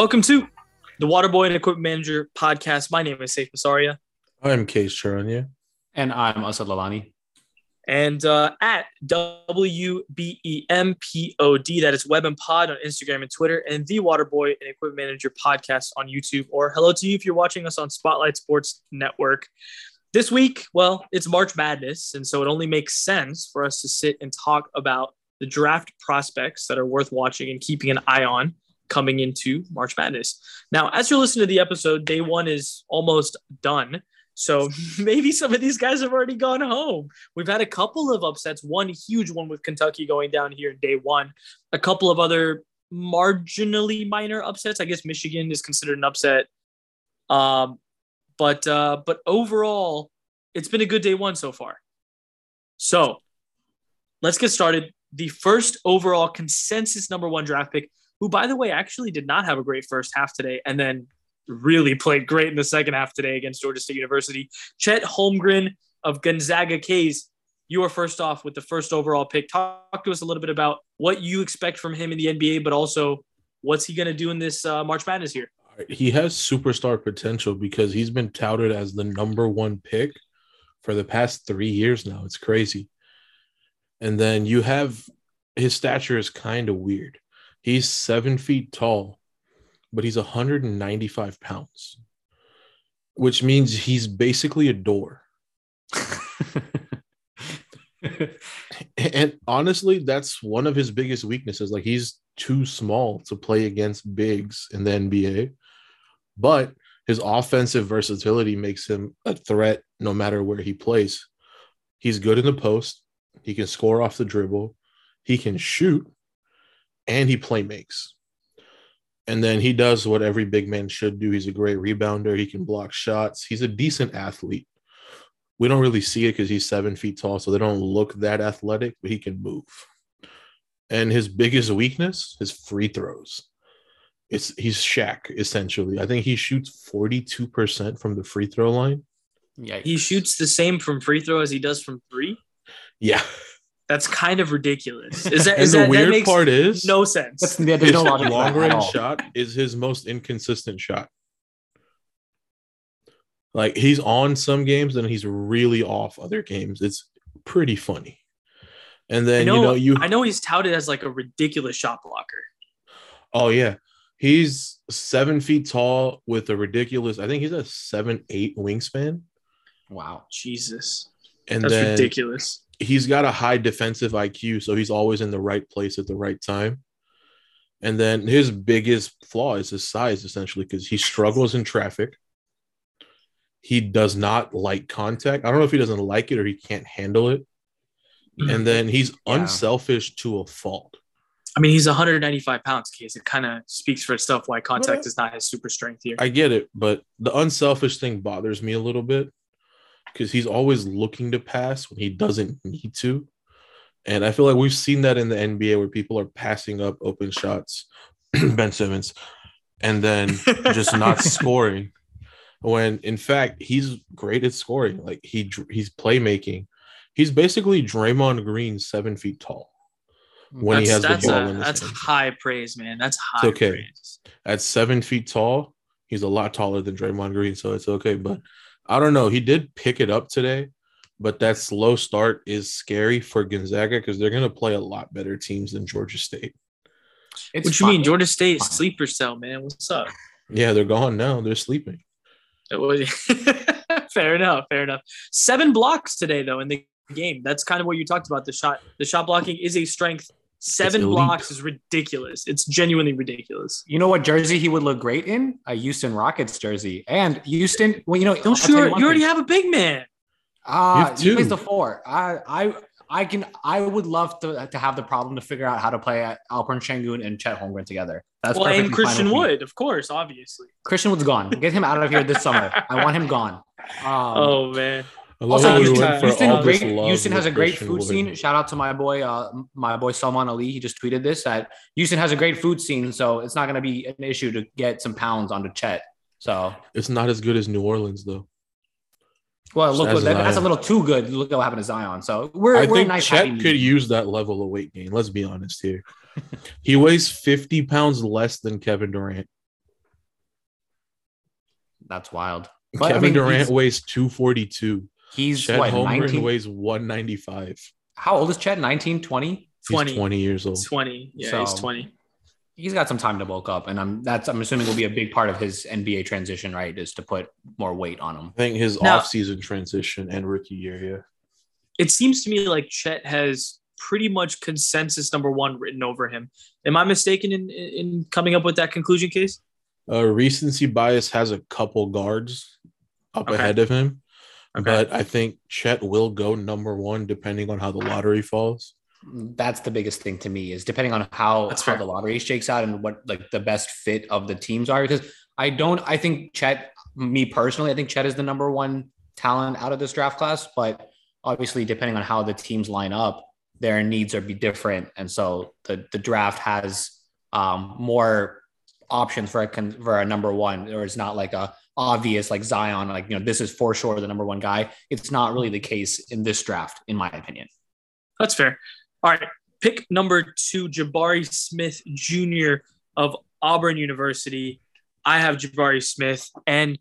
Welcome to the Waterboy and Equipment Manager podcast. My name is Saif Masaria. I'm Case Charania. And I'm Asad Lalani. And uh, at WBEMPOD, that is Web and Pod on Instagram and Twitter, and the Waterboy and Equipment Manager podcast on YouTube. Or hello to you if you're watching us on Spotlight Sports Network. This week, well, it's March Madness, and so it only makes sense for us to sit and talk about the draft prospects that are worth watching and keeping an eye on coming into March Madness. Now, as you're listening to the episode, day one is almost done. So maybe some of these guys have already gone home. We've had a couple of upsets, one huge one with Kentucky going down here in day one, a couple of other marginally minor upsets. I guess Michigan is considered an upset. Um, but uh, but overall, it's been a good day one so far. So let's get started. The first overall consensus number one draft pick, who by the way actually did not have a great first half today, and then really played great in the second half today against Georgia State University. Chet Holmgren of Gonzaga K's. You are first off with the first overall pick. Talk to us a little bit about what you expect from him in the NBA, but also what's he going to do in this uh, March Madness here? He has superstar potential because he's been touted as the number one pick for the past three years now. It's crazy. And then you have his stature is kind of weird. He's seven feet tall, but he's 195 pounds, which means he's basically a door. and honestly, that's one of his biggest weaknesses. Like he's too small to play against bigs in the NBA, but his offensive versatility makes him a threat no matter where he plays. He's good in the post. He can score off the dribble. He can shoot, and he play makes. And then he does what every big man should do. He's a great rebounder. He can block shots. He's a decent athlete. We don't really see it because he's seven feet tall, so they don't look that athletic, but he can move. And his biggest weakness is free throws. It's he's Shaq essentially. I think he shoots 42% from the free throw line. Yeah. He shoots the same from free throw as he does from three. Yeah. That's kind of ridiculous. Is that and is the that, that weird makes part is no sense? That's, yeah, there's his no logic long range shot is his most inconsistent shot. Like he's on some games and he's really off other games. It's pretty funny. And then know, you know you I know he's touted as like a ridiculous shot blocker. oh yeah. He's seven feet tall with a ridiculous, I think he's a seven, eight wingspan. Wow. Jesus, And that's then ridiculous. He's got a high defensive IQ, so he's always in the right place at the right time. And then his biggest flaw is his size, essentially, because he struggles in traffic. He does not like contact. I don't know if he doesn't like it or he can't handle it. Hmm. And then he's Yeah. unselfish to a fault. I mean, he's 195 pounds, case. It kind of speaks for itself why contact But- is not his super strength here. I get it, but the unselfish thing bothers me a little bit because he's always looking to pass when he doesn't need to. And I feel like we've seen that in the NBA where people are passing up open shots, Ben Simmons, and then just not scoring. When in fact he's great at scoring, like he he's playmaking. He's basically Draymond Green, seven feet tall. When that's he has the ball a- that's hand. high praise, man. That's high okay. praise. at seven feet tall, he's a lot taller than Draymond Green, so it's okay. But I don't know. He did pick it up today, but that slow start is scary for Gonzaga because they're going to play a lot better teams than Georgia State. It's what you mean. Georgia State Fine. sleeper cell, man? What's up? Yeah, they're gone now. They're sleeping. Fair enough. Fair enough. Seven blocks today, though, in the game. That's kind of what you talked about. The shot, the shot blocking is a strength. Seven blocks is ridiculous. It's genuinely ridiculous. You know what jersey he would look great in? A Houston Rockets jersey. And Houston, well, you know, I'll Don't tell you? you You already have a big man. You Uh, have he plays the four. I, I, I can. I would love to, to have the problem to figure out how to play Alperen Sengun and Chet Holmgren together. That's well, perfectly and Christian with me. Wood, of course, obviously. Christian Wood's gone. Get him out of here this summer. I want him gone. Um, oh man. I love Also, we Houston, Houston, great, Houston has a great Christian food scene. Shout out to my boy, uh, my boy Salman Ali. He just tweeted this that Houston has a great food scene, so it's not going to be an issue to get some pounds onto Chet. So, It's not as good as New Orleans, though. well, look, that, that's a little too good. Look what happened to Zion. So we're, I we're think a nice Chet could use that level of weight gain. Let's be honest here. he weighs 50 pounds less than Kevin Durant. That's wild. But, I Kevin mean, Durant weighs 242. He's Chet what, Holmgren 19? weighs 195. How old is Chet? 19, 20? He's 20. 20, years old. 20. Yeah, he's 20. He's got some time to bulk up, and I'm that's I'm assuming will be a big part of his NBA transition, right? Is to put more weight on him. I think his Now- off-season transition and rookie year, yeah. It seems to me like Chet has pretty much consensus number one written over him. Am I mistaken in, in coming up with that conclusion case? Uh, recency bias has a couple guards up Okay. ahead of him, Okay. but I think Chet will go number one depending on how the lottery falls. That's the biggest thing to me is depending on how That's how fair. the lottery shakes out and what like the best fit of the teams are. Because I don't, I think Chet, me personally, I think Chet is the number one talent out of this draft class. But obviously, depending on how the teams line up, their needs are be different, and so the the draft has um, more options for a con- for a number one, or it's not like a obvious like Zion, like you know this is for sure the number one guy. It's not really the case in this draft, in my opinion. That's fair. All right. Pick number two, Jabari Smith Jr. of Auburn University. I have Jabari Smith. And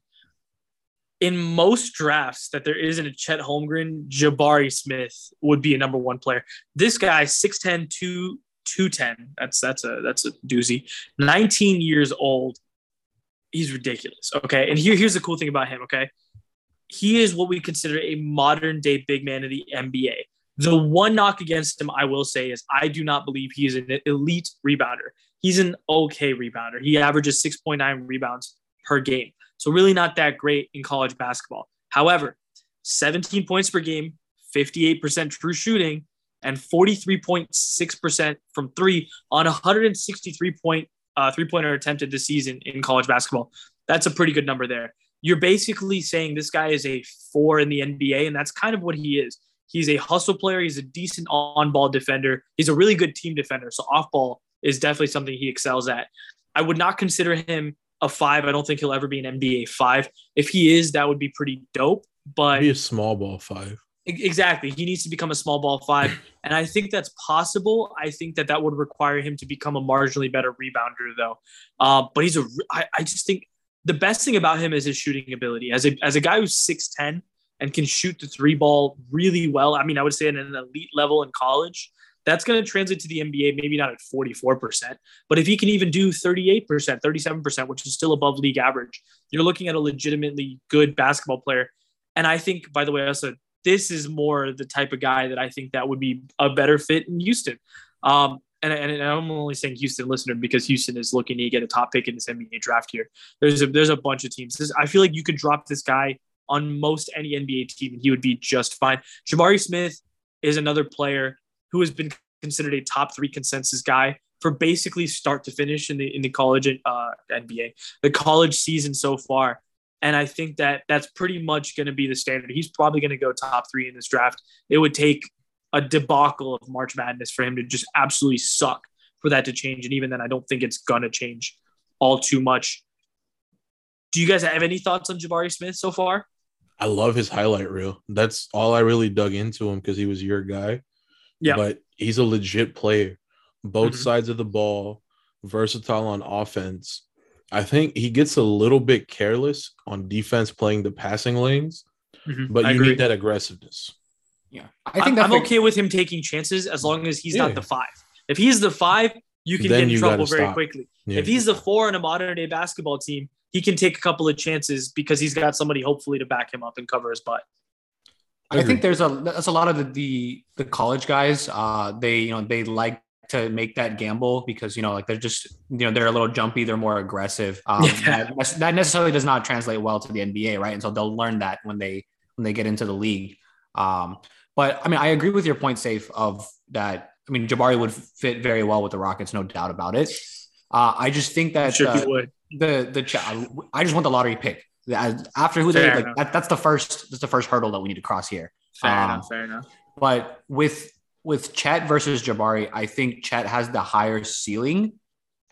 in most drafts that there isn't a Chet Holmgren, Jabari Smith would be a number one player. This guy, 6'10, 2, 210. That's that's a that's a doozy. 19 years old. He's ridiculous. Okay. And here, here's the cool thing about him. Okay. He is what we consider a modern day big man of the NBA. The one knock against him, I will say, is I do not believe he is an elite rebounder. He's an okay rebounder. He averages 6.9 rebounds per game. So, really not that great in college basketball. However, 17 points per game, 58% true shooting, and 43.6% from three on 163 point uh, three pointer attempted this season in college basketball. That's a pretty good number there. You're basically saying this guy is a four in the NBA, and that's kind of what he is. He's a hustle player. He's a decent on ball defender. He's a really good team defender. So off ball is definitely something he excels at. I would not consider him a five. I don't think he'll ever be an NBA five. If he is, that would be pretty dope. But Be a small ball five. Exactly. He needs to become a small ball five. And I think that's possible. I think that that would require him to become a marginally better rebounder, though. Uh, but he's a, I, I just think the best thing about him is his shooting ability. As a, as a guy who's 6'10 and can shoot the three ball really well, I mean, I would say at an elite level in college, that's going to translate to the NBA, maybe not at 44%, but if he can even do 38%, 37%, which is still above league average, you're looking at a legitimately good basketball player. And I think, by the way, also this is more the type of guy that I think that would be a better fit in Houston. Um, and, and, I'm only saying Houston listener because Houston is looking to get a top pick in this NBA draft here. There's a there's a bunch of teams. I feel like you could drop this guy on most any NBA team and he would be just fine. Jabari Smith is another player who has been considered a top three consensus guy for basically start to finish in the in the college uh, NBA, the college season so far. And I think that that's pretty much going to be the standard. He's probably going to go top three in this draft. It would take a debacle of March Madness for him to just absolutely suck for that to change. And even then, I don't think it's going to change all too much. Do you guys have any thoughts on Jabari Smith so far? I love his highlight reel. That's all I really dug into him because he was your guy. Yeah. But he's a legit player. Both Mhm. sides of the ball, versatile on offense. I think he gets a little bit careless on defense playing the passing lanes, Mhm. but I you agree. need that aggressiveness. Yeah, I I think think I'm, that's okay with him taking chances as long as he's Yeah. not the five. If he's the five, you can Then get in trouble very stop. quickly. Yeah. If he's the four in a modern day basketball team, he can take a couple of chances because he's got somebody hopefully to back him up and cover his butt. I think there's a that's a lot of the the, the college guys. Uh, they you know they like to make that gamble because you know like they're just you know they're a little jumpy, they're more aggressive. Um, that, that necessarily does not translate well to the NBA, right? And so they'll learn that when they when they get into the league. Um, but I mean, I agree with your point, safe of that. I mean, Jabari would fit very well with the Rockets, no doubt about it. Uh, I just think that sure uh, the the ch- I just want the lottery pick. After who they like, that, that's the first that's the first hurdle that we need to cross here. Fair um, enough. Fair enough. But with with Chet versus Jabari, I think Chet has the higher ceiling,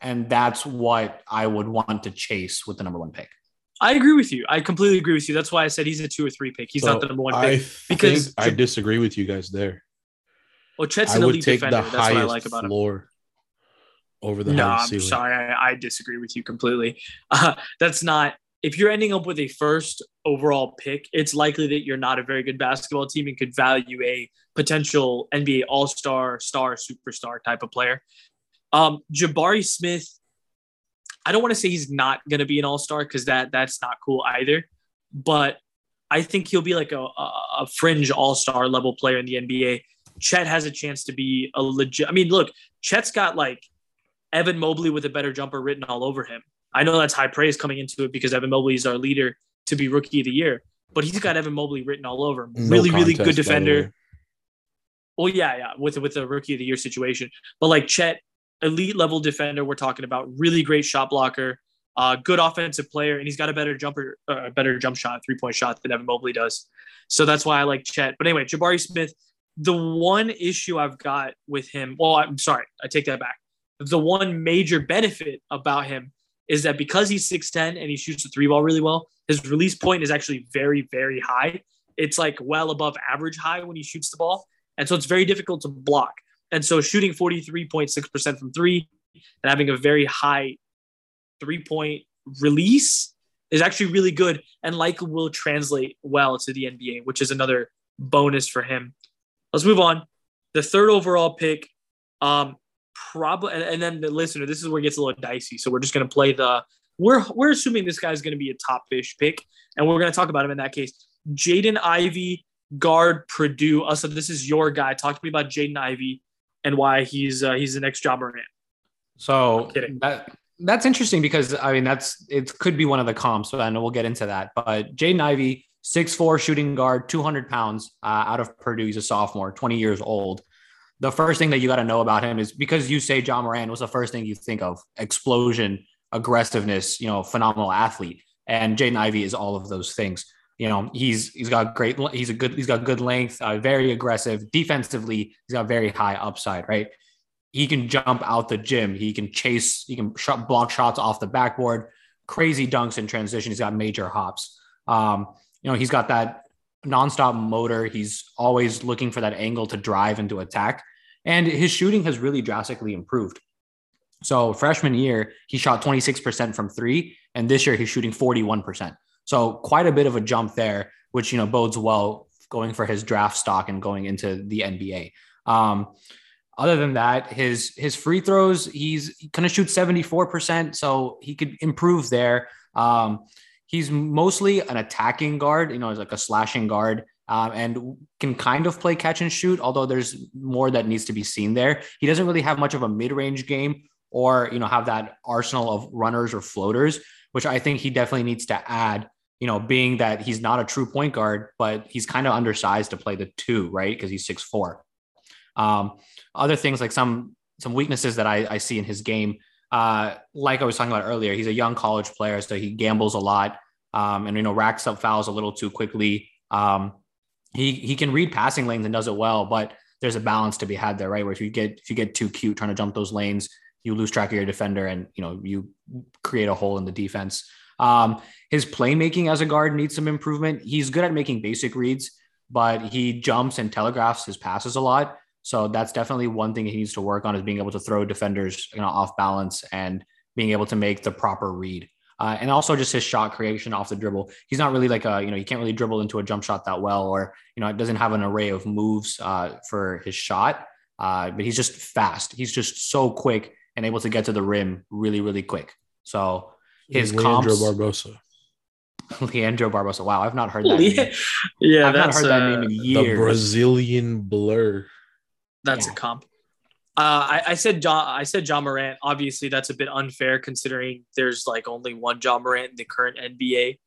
and that's what I would want to chase with the number one pick. I agree with you. I completely agree with you. That's why I said he's a two or three pick. He's So not the number one I pick. because think I disagree with you guys there. Well, Chet's I an would elite take defender. the That's what I like about him. floor over the No, I'm ceiling. sorry. I, I disagree with you completely. Uh, that's not if you're ending up with a first overall pick, it's likely that you're not a very good basketball team and could value a potential NBA All Star, star, superstar type of player. Um, Jabari Smith, I don't want to say he's not going to be an All Star because that that's not cool either, but I think he'll be like a, a fringe All Star level player in the NBA. Chet has a chance to be a legit. I mean, look, Chet's got like Evan Mobley with a better jumper written all over him. I know that's high praise coming into it because Evan Mobley is our leader to be rookie of the year, but he's got Evan Mobley written all over him. No really, really good defender. way. Well, yeah, yeah, with with a rookie of the year situation, but like Chet, elite level defender. We're talking about really great shot blocker, uh, good offensive player, and he's got a better jumper, uh, a better jump shot, three point shot than Evan Mobley does. So that's why I like Chet. But anyway, Jabari Smith. The one issue I've got with him, well, I'm sorry, I take that back. The one major benefit about him is that because he's 6'10 and he shoots the three ball really well, his release point is actually very, very high. It's like well above average high when he shoots the ball. And so it's very difficult to block. And so shooting 43.6% from three and having a very high three point release is actually really good and likely will translate well to the NBA, which is another bonus for him. Let's move on. The third overall pick, um, probably, and, and then the listener, this is where it gets a little dicey. So we're just going to play the, we're, we're assuming this guy's going to be a top fish pick, and we're going to talk about him in that case. Jaden Ivy, guard Purdue. Also, this is your guy. Talk to me about Jaden Ivy and why he's uh, he's the next Ja Morant. So that that's interesting because I mean that's it could be one of the comps, but and we'll get into that. But Jaden Ivy, six four, shooting guard, 200 pounds uh, out of Purdue. He's a sophomore, 20 years old. The first thing that you got to know about him is because you say Ja Morant was the first thing you think of explosion, aggressiveness, you know, phenomenal athlete. And Jaden Ivy is all of those things. You know, he's he's got great, he's a good, he's got good length, uh, very aggressive. Defensively, he's got very high upside, right? He can jump out the gym. He can chase. He can shot, block shots off the backboard. Crazy dunks in transition. He's got major hops. Um, you know, he's got that nonstop motor. He's always looking for that angle to drive and to attack. And his shooting has really drastically improved. So freshman year, he shot 26% from three, and this year he's shooting 41%. So quite a bit of a jump there, which you know bodes well going for his draft stock and going into the NBA. Um, other than that, his his free throws, he's gonna shoot 74%, so he could improve there. Um, he's mostly an attacking guard, you know, he's like a slashing guard. Um, and can kind of play catch and shoot, although there's more that needs to be seen there. He doesn't really have much of a mid-range game or you know have that arsenal of runners or floaters, which I think he definitely needs to add. You know, being that he's not a true point guard, but he's kind of undersized to play the two, right? Because he's six four. Um, other things like some some weaknesses that I, I see in his game, uh, like I was talking about earlier, he's a young college player, so he gambles a lot, um, and you know racks up fouls a little too quickly. Um, he he can read passing lanes and does it well, but there's a balance to be had there, right? Where if you get if you get too cute trying to jump those lanes, you lose track of your defender, and you know you create a hole in the defense. Um, his playmaking as a guard needs some improvement. He's good at making basic reads, but he jumps and telegraphs his passes a lot. So that's definitely one thing he needs to work on is being able to throw defenders you know off balance and being able to make the proper read. Uh, and also just his shot creation off the dribble. He's not really like a, you know, he can't really dribble into a jump shot that well, or, you know, it doesn't have an array of moves uh, for his shot, uh, but he's just fast. He's just so quick and able to get to the rim really, really quick. So his Leandro comps, Barbosa, Leandro Barbosa. Wow, I've not heard that. Yeah, name. yeah I've not that's heard that uh, name in years. the. Brazilian blur. That's Yeah. a comp. Uh, I, I said John. I said Ja Morant. Obviously, that's a bit unfair considering there's like only one Ja Morant in the current NBA,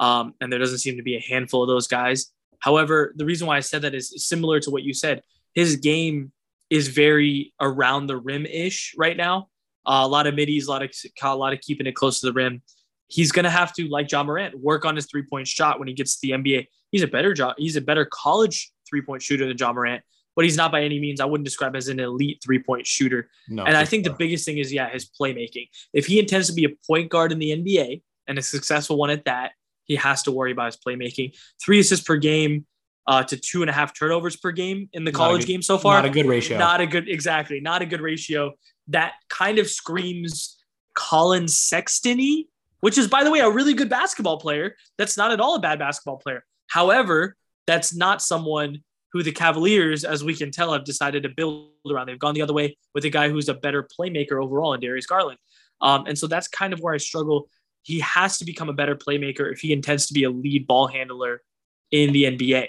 um, and there doesn't seem to be a handful of those guys. However, the reason why I said that is similar to what you said. His game is very around the rim ish right now. Uh, a lot of middies, a lot of a lot of keeping it close to the rim. He's gonna have to, like Ja Morant, work on his three point shot when he gets to the NBA. He's a better job. He's a better college three point shooter than Ja Morant, but he's not by any means. I wouldn't describe as an elite three point shooter. no, And I think the biggest thing is, yeah, his playmaking. If he intends to be a point guard in the NBA and a successful one at that, he has to worry about his playmaking. Three assists per game uh, to two and a half turnovers per game in the college good- game so far. not a good ratio. Not a good, exactly, not a good ratio. That kind of screams Collin Sexton-y, which is, by the way, a really good basketball player. That's not at all a bad basketball player. However, that's not someone who the Cavaliers, as we can tell, have decided to build around. They've gone the other way with a guy who's a better playmaker overall in Darius Garland. Um, and so that's kind of where I struggle. He has to become a better playmaker if he intends to be a lead ball handler in the NBA.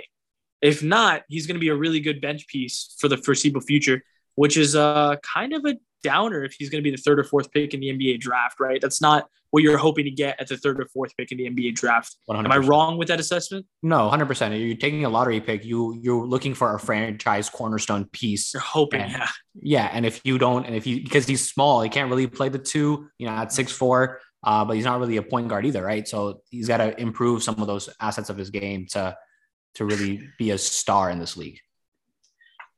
If not, he's going to be a really good bench piece for the foreseeable future, which is uh, kind of a downer if he's going to be the third or fourth pick in the NBA draft, right? That's not what you're hoping to get at the third or fourth pick in the NBA draft. 100%. Am I wrong with that assessment? No, 100%. You're taking a lottery pick. You you're looking for a franchise cornerstone piece. You're hoping, and, yeah. Yeah, and if you don't and if you because he's small, he can't really play the two, you know, at six four, uh, but he's not really a point guard either, right? So he's got to improve some of those assets of his game to to really be a star in this league.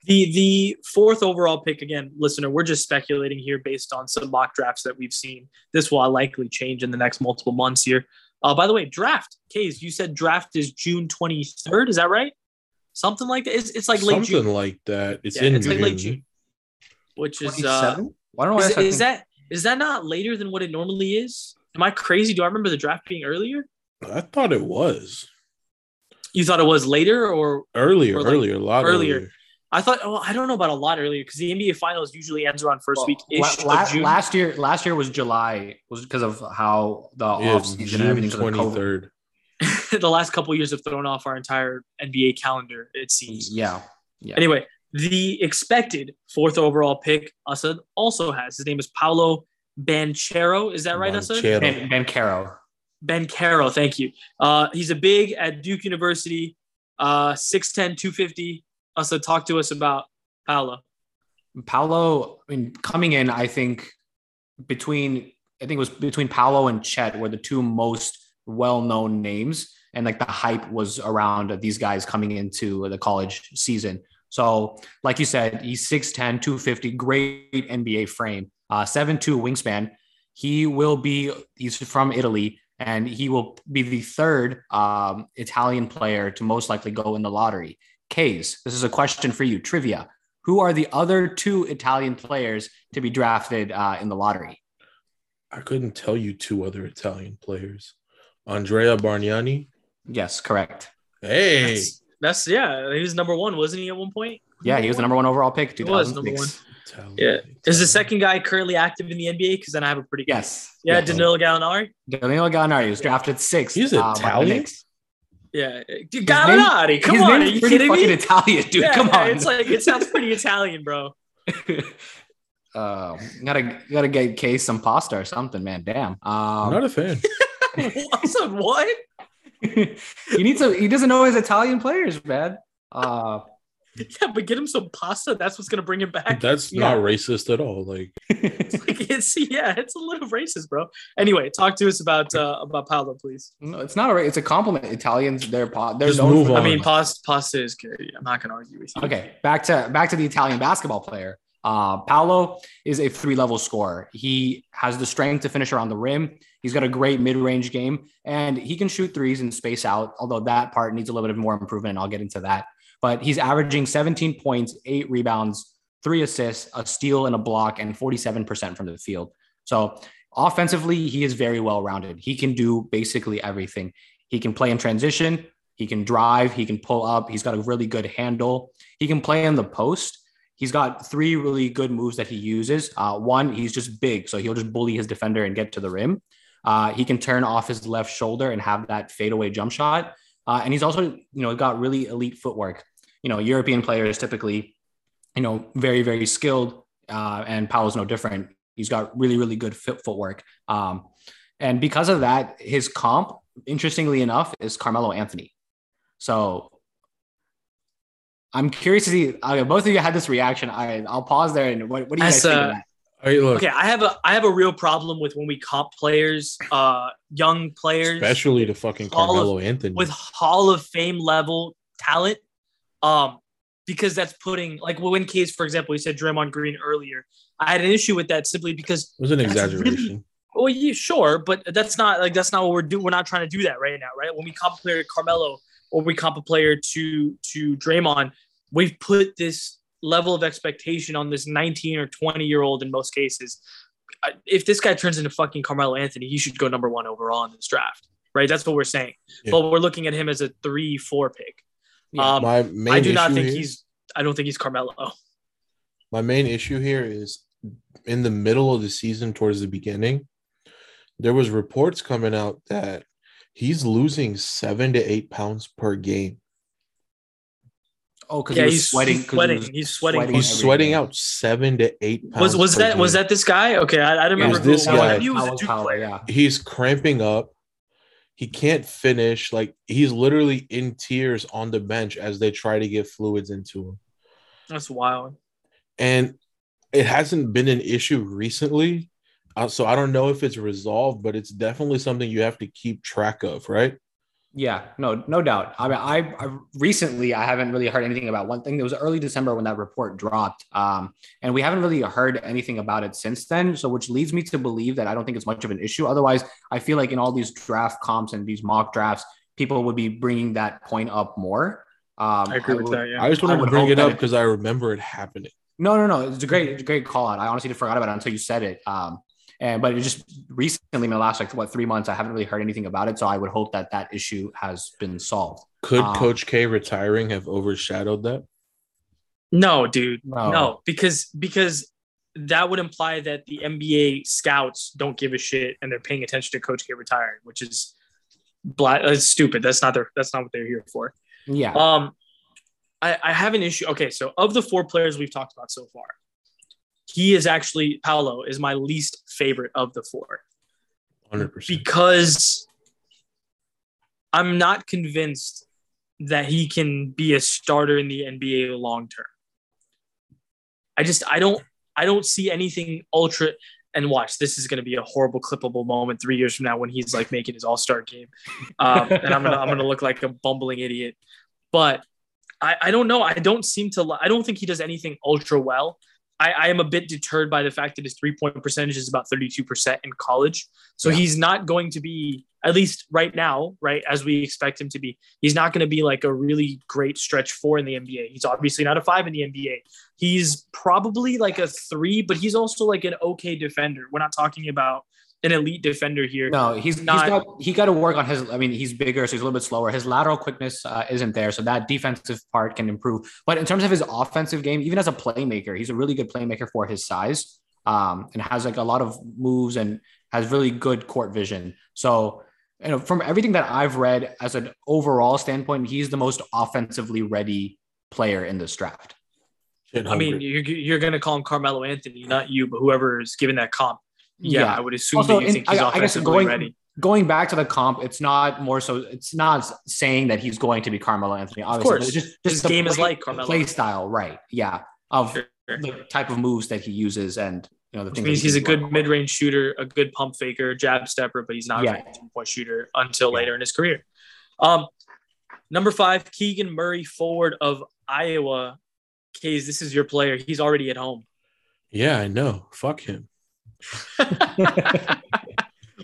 The the fourth overall pick again, listener, we're just speculating here based on some mock drafts that we've seen. This will likely change in the next multiple months here. Uh, by the way, draft case. You said draft is June twenty third. Is that right? Something like that. It's, it's like something late June. Something like that. It's yeah, in it's June. like late June, which is uh, I don't know. Is, is that is that not later than what it normally is? Am I crazy? Do I remember the draft being earlier? I thought it was. You thought it was later or earlier? Or like earlier, a lot earlier. earlier. I thought, well, I don't know about a lot earlier because the NBA Finals usually ends around first well, week ish. La- last year, last year was July, was because of how the yeah, off season and everything. Twenty third. the last couple years have thrown off our entire NBA calendar. It seems. Yeah. Yeah. Anyway, the expected fourth overall pick Asad also has. His name is Paolo Banchero. Is that right, Asad? Ben, Banchero. Banchero. Thank you. Uh, he's a big at Duke University. Uh, 6'10", 250 also talk to us about Paolo. Paolo, I mean, coming in, I think between I think it was between Paolo and Chet were the two most well-known names, and like the hype was around these guys coming into the college season. So, like you said, he's 6'10, 250, great NBA frame, uh, 7'2 wingspan. He will be, he's from Italy, and he will be the third um, Italian player to most likely go in the lottery. Kays, this is a question for you. Trivia. Who are the other two Italian players to be drafted uh, in the lottery? I couldn't tell you two other Italian players. Andrea Bargnani. Yes, correct. Hey, that's, that's, yeah. He was number one, wasn't he? At one point. Yeah, he was the number one overall pick. He was number one. Italian, yeah. Italian. Is the second guy currently active in the NBA? Because then I have a pretty good. Yes. Yeah, yes. Danilo Gallinari. Danilo Gallinari was drafted sixth. He's uh, Italian. Yeah, Gallinari. Come on, are you kidding me? Italian, dude. Yeah, come on. It's like it sounds pretty Italian, bro. uh, gotta gotta get case some pasta or something, man. Damn. Um, I'm not a fan. I said what? he needs to. He doesn't know his Italian players, man. Uh, Yeah, but get him some pasta. That's what's gonna bring him back. That's yeah. not racist at all. Like, it's like it's yeah, it's a little racist, bro. Anyway, talk to us about uh about Paolo, please. No, it's not a it's a compliment. Italians, they're they're Just move for. I mean, pasta pasta is good. I'm not gonna argue with you. Okay, back to back to the Italian basketball player. Uh, Paolo is a three level scorer. He has the strength to finish around the rim. He's got a great mid range game and he can shoot threes and space out, although that part needs a little bit of more improvement. And I'll get into that but he's averaging 17 points, eight rebounds, three assists, a steal, and a block, and 47% from the field. So offensively, he is very well rounded. He can do basically everything. He can play in transition. He can drive. He can pull up. He's got a really good handle. He can play in the post. He's got three really good moves that he uses. Uh, one, he's just big, so he'll just bully his defender and get to the rim. Uh, he can turn off his left shoulder and have that fadeaway jump shot. Uh, and he's also, you know, got really elite footwork you know, European players typically, you know, very, very skilled. Uh, and Paolo's no different. He's got really, really good fit footwork. Um, and because of that, his comp, interestingly enough, is Carmelo Anthony. So I'm curious to see. Uh, both of you had this reaction. I, I'll pause there. And what, what do you guys think of okay, I have a I have a real problem with when we comp players, uh, young players, especially to fucking Carmelo of, Anthony with Hall of Fame level talent, um, because that's putting like when case, for example, you said Draymond Green earlier. I had an issue with that simply because it was an exaggeration. Really, well, yeah, sure, but that's not like that's not what we're doing. We're not trying to do that right now, right? When we comp a player Carmelo or we comp a player to to Draymond, we've put this level of expectation on this 19 or 20 year old in most cases. If this guy turns into fucking Carmelo Anthony, he should go number one overall in this draft, right? That's what we're saying. Yeah. But we're looking at him as a three, four pick. Yeah. Um, My main I do not think here- he's. I don't think he's Carmelo. my main issue here is in the middle of the season towards the beginning there was reports coming out that he's losing seven to eight pounds per game oh, because Yeah, he he's sweating. 'cause he sweating. was He's sweating. he's sweating out seven to eight pounds Was was per that was that this guy? Okay, I, I don't Yeah, remember was this it guy. I he was a Powell's Duke Powell, yeah. he's cramping up he can't finish like he's literally in tears on the bench as they try to get fluids into him That's wild. and it hasn't been an issue recently uh, so i don't know if it's resolved but it's definitely something you have to keep track of right Yeah, no, no doubt. I mean, I, I recently I haven't really heard anything about one thing. It was early December when that report dropped, um, and we haven't really heard anything about it since then. So, which leads me to believe that I don't think it's much of an issue. Otherwise, I feel like in all these draft comps and these mock drafts, people would be bringing that point up more. Um, I agree with would- that. Yeah. i just I wanted to bring it up because i remember it happening No, no, no. It's a great, it's a great call out. I honestly forgot about it until you said it. Um, and but it just recently in the last like what three months, I haven't really heard anything about it. So I would hope that that issue has been solved. could Um, coach k retiring have overshadowed that No, dude. No. No, because because that would imply that the NBA scouts don't give a shit and they're paying attention to Coach K retiring, which is black. That's stupid. That's not their. That's not what they're here for. Yeah. Um, I, I have an issue. Okay, so of the four players we've talked about so far, he is actually Paolo is my least favorite of the four 100% because I'm not convinced that he can be a starter in the NBA long term. I just I don't I don't see anything ultra and watch this is going to be a horrible clippable moment 3 years from now when he's like making his all-star game. Um, and I'm going to I'm going to look like a bumbling idiot. But I, I don't know. I don't seem to. I don't think he does anything ultra well. I, I am a bit deterred by the fact that his three point percentage is about 32% in college. So Yeah. he's not going to be, at least right now, right, as we expect him to be, he's not going to be like a really great stretch four in the NBA. He's obviously not a five in the NBA. He's probably like a three, but he's also like an okay defender. We're not talking about an elite defender here. No, he's Not- he's got he got to work on his. I mean, he's bigger, so he's a little bit slower. His lateral quickness uh, isn't there, so that defensive part can improve. But in terms of his offensive game, even as a playmaker, he's a really good playmaker for his size, um, and has like a lot of moves and has really good court vision. So, you know, from everything that I've read as an overall standpoint, he's the most offensively ready player in this draft. I mean, you're, you're going to call him Carmelo Anthony, not you, but whoever is given that comp. Yeah, Yeah. I would assume Also, that you in- think he's I- I guess going- ready. going back to the comp, it's not more so. It's not saying that he's going to be Carmelo Anthony. Obviously, course. but it's just, His just the game is like Carmelo. play style, right? Yeah, of Sure. the type of moves that he uses, and you know the Which things. means that he's a good work. mid-range shooter, a good pump faker, jab stepper, but he's not Yeah. a two-point shooter until Yeah. later in his career. Um, number five, Keegan Murray, forward of Iowa. Kays, this is your player. He's already at home. yeah, I know. Fuck him.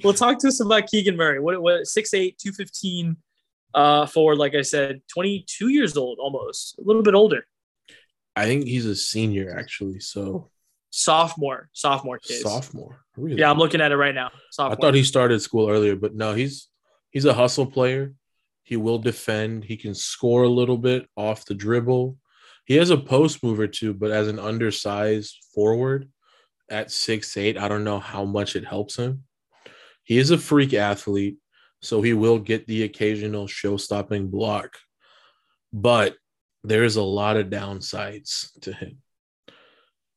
well, talk to us about Keegan Murray. What what 6'8", 215 uh forward, like I said, 22 years old almost, a little bit older. I think he's a senior actually. So Sophomore, sophomore kids. sophomore. Really? Yeah, I'm looking at it right now. I thought he started school earlier, but no, he's he's a hustle player. He will defend. He can score a little bit off the dribble. He has a post move or two, but as an undersized forward at six eight, I don't know how much it helps him. He is a freak athlete, so he will get the occasional show-stopping block, but there's a lot of downsides to him.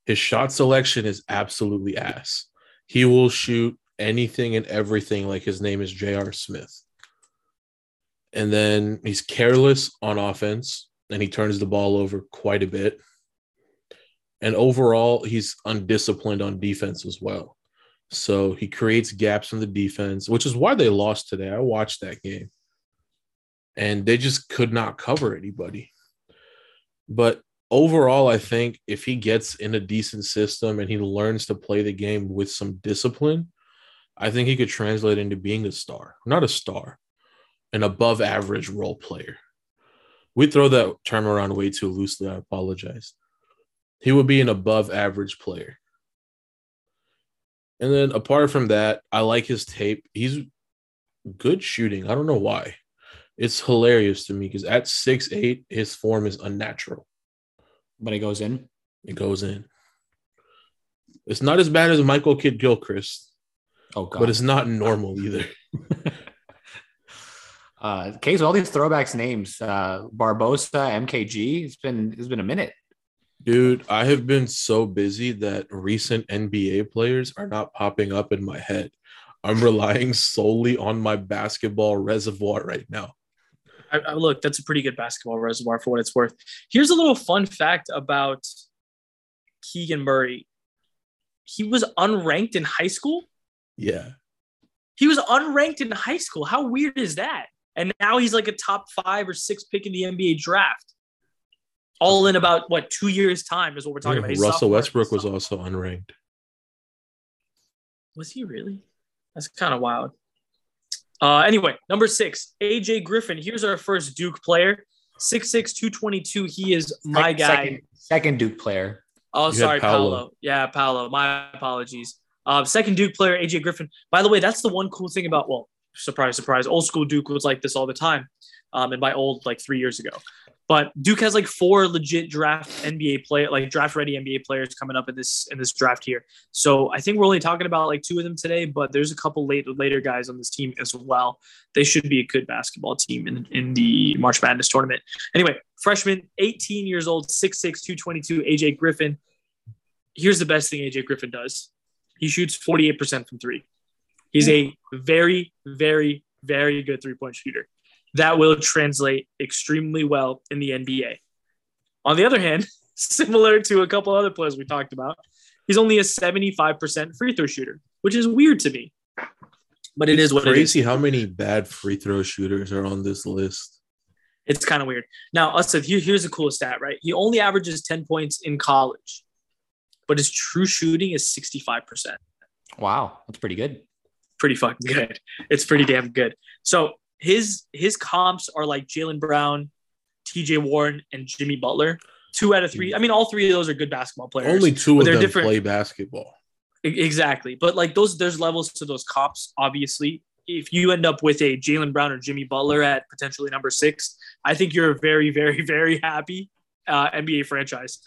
His shot selection is absolutely ass. He will shoot anything and everything like his name is J.R. Smith. And then he's careless on offense and he turns the ball over quite a bit. And overall, he's undisciplined on defense as well. So he creates gaps in the defense, which is why they lost today. I watched that game and they just could not cover anybody. But overall, I think if he gets in a decent system and he learns to play the game with some discipline, I think he could translate into being a star, not a star, an above average role player. We throw that term around way too loosely. I apologize. He would be an above average player. And then apart from that, I like his tape. He's good shooting. I don't know why. It's hilarious to me because at six eight, his form is unnatural. But it goes in. It goes in. It's not as bad as Michael Kidd Gilchrist, Oh god. but it's not normal either. uh case all these throwbacks names. Uh Barbosa, MKG. It's been it's been a minute. Dude, I have been so busy that recent NBA players are not popping up in my head. I'm relying solely on my basketball reservoir right now. I, I, look, that's a pretty good basketball reservoir for what it's worth. Here's a little fun fact about Keegan Murray. He was unranked in high school. Yeah. He was unranked in high school. How weird is that? And now he's like a top five or six pick in the NBA draft. All in about what two years time is what we're talking Yeah, about. He's Russell. Westbrook was also unranked. Was he really? That's kind of wild. Uh, anyway, number six, AJ Griffin. Here's our first Duke player. 6'6, 222. He is my guy. Second, second Duke player. Oh, You sorry, Paolo. Paolo. Yeah, Paolo. My apologies. Uh, second Duke player, AJ Griffin. By the way, that's the one cool thing about, well, surprise, surprise, old school Duke was like this all the time. Um, and by old, like three years ago. But Duke has like four legit draft NBA play, like draft ready NBA players coming up in this in this draft here. So I think we're only talking about like two of them today, but there's a couple late later guys on this team as well. They should be a good basketball team in, in the March Madness tournament. Anyway, freshman, 18 years old, 6'6, 222, AJ Griffin. Here's the best thing AJ Griffin does. He shoots 48% from three. He's a very, very, very good three-point shooter that will translate extremely well in the NBA. On the other hand, similar to a couple other players we talked about, he's only a 75% free throw shooter, which is weird to me. But it is what it is. crazy how many bad free throw shooters are on this list. It's kind of weird. Now, Asad, here, here's a cool stat, right? He only averages 10 points in college, but his true shooting is 65%. Wow, that's pretty good. Pretty fucking good. It's pretty damn good. So his his comps are like Jaylen Brown, TJ Warren, and Jimmy Butler. Two out of three. I mean, all three of those are good basketball players. Only two of them different. play basketball. Exactly. But like those, there's levels to those cops, obviously. If you end up with a Jaylen Brown or Jimmy Butler at potentially number six, I think you're a very, very, very happy uh, NBA franchise.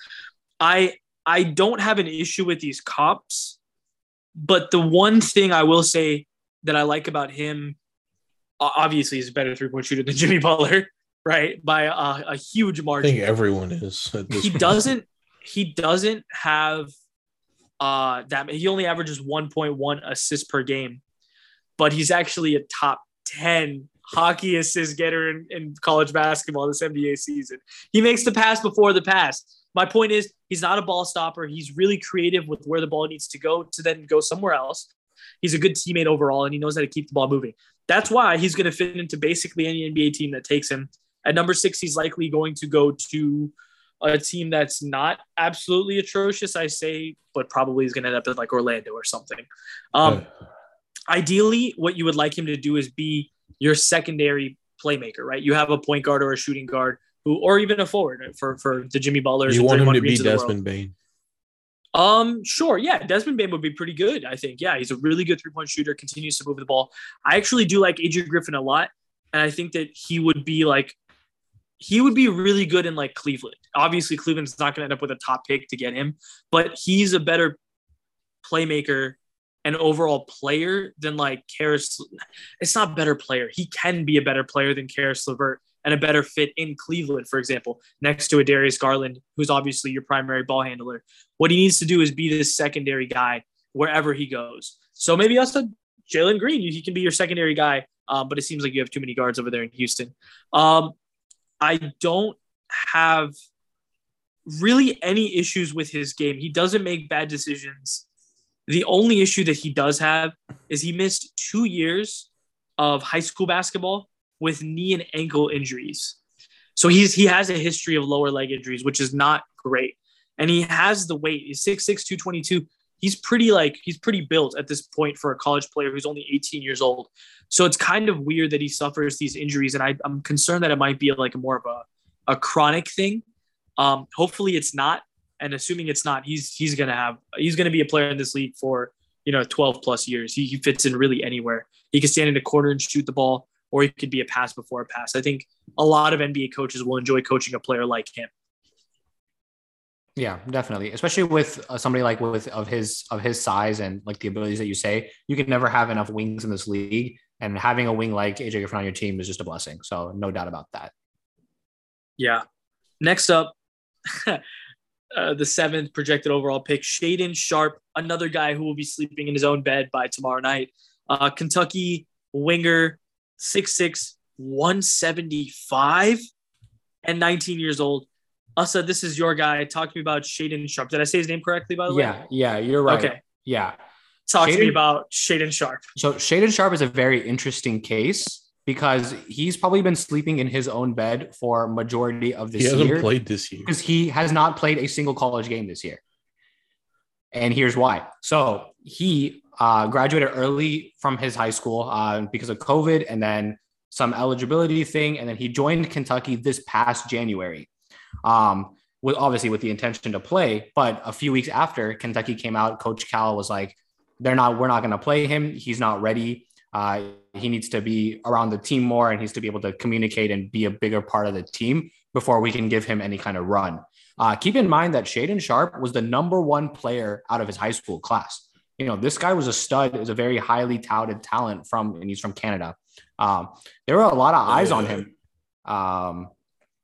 I I don't have an issue with these cops, but the one thing I will say that I like about him, obviously, he's a better three point shooter than Jimmy Butler, right? By a, a huge margin. I think everyone is. He point. doesn't he doesn't have uh that he only averages 1.1 assists per game but he's actually a top 10 hockey assist getter in, in college basketball this nba season he makes the pass before the pass my point is he's not a ball stopper he's really creative with where the ball needs to go to then go somewhere else he's a good teammate overall and he knows how to keep the ball moving that's why he's going to fit into basically any nba team that takes him at number six he's likely going to go to a team that's not absolutely atrocious, I say, but probably is going to end up at like Orlando or something. Um, ideally, what you would like him to do is be your secondary playmaker, right? You have a point guard or a shooting guard who, or even a forward for for the Jimmy Ballers. you want him to be. Desmond Bane. Um, sure, yeah, Desmond Bane would be pretty good. I think, yeah, he's a really good three point shooter. Continues to move the ball. I actually do like Adrian Griffin a lot, and I think that he would be like, he would be really good in like Cleveland. Obviously, Cleveland's not going to end up with a top pick to get him, but he's a better playmaker and overall player than like Caris. It's not better player. He can be a better player than Caris LeVert and a better fit in Cleveland, for example, next to a Darius Garland, who's obviously your primary ball handler. What he needs to do is be this secondary guy wherever he goes. So maybe also Jalen Green, he can be your secondary guy, um, but it seems like you have too many guards over there in Houston. Um, I don't have really any issues with his game. He doesn't make bad decisions. The only issue that he does have is he missed two years of high school basketball with knee and ankle injuries. So he's he has a history of lower leg injuries, which is not great. And he has the weight. He's 6'6, 222. He's pretty like he's pretty built at this point for a college player who's only 18 years old. So it's kind of weird that he suffers these injuries. And I, I'm concerned that it might be like more of a, a chronic thing. Um, hopefully it's not. And assuming it's not, he's he's gonna have he's gonna be a player in this league for you know, 12 plus years. He, he fits in really anywhere. He can stand in the corner and shoot the ball, or he could be a pass before a pass. I think a lot of NBA coaches will enjoy coaching a player like him. Yeah, definitely. Especially with uh, somebody like with of his of his size and like the abilities that you say, you can never have enough wings in this league. And having a wing like AJ Griffin on your team is just a blessing. So no doubt about that. Yeah. Next up, uh, the seventh projected overall pick, Shaedon Sharpe, another guy who will be sleeping in his own bed by tomorrow night. Uh, Kentucky winger, 6'6, 175, and 19 years old. Asa, this is your guy. Talk to me about Shaedon Sharpe. Did I say his name correctly, by the yeah, way? Yeah, yeah, you're right. Okay. Yeah. Talk to me Shaedon- about Shaedon Sharpe. So Shaedon Sharpe is a very interesting case because he's probably been sleeping in his own bed for majority of He this hasn't year played this year. because he has not played a single college game this year. And here's why. So he uh, graduated early from his high school uh, because of COVID and then some eligibility thing. And then he joined Kentucky this past January. Um, with obviously with the intention to play, but a few weeks after Kentucky came out, Coach Cal was like, "They're not. We're not going to play him. He's not ready. Uh, he needs to be around the team more, and he needs to be able to communicate and be a bigger part of the team before we can give him any kind of run." Uh, keep in mind that Shaedon Sharpe was the number one player out of his high school class. You know, this guy was a stud. Is a very highly touted talent from, and he's from Canada. Um, there were a lot of eyes on him. Um,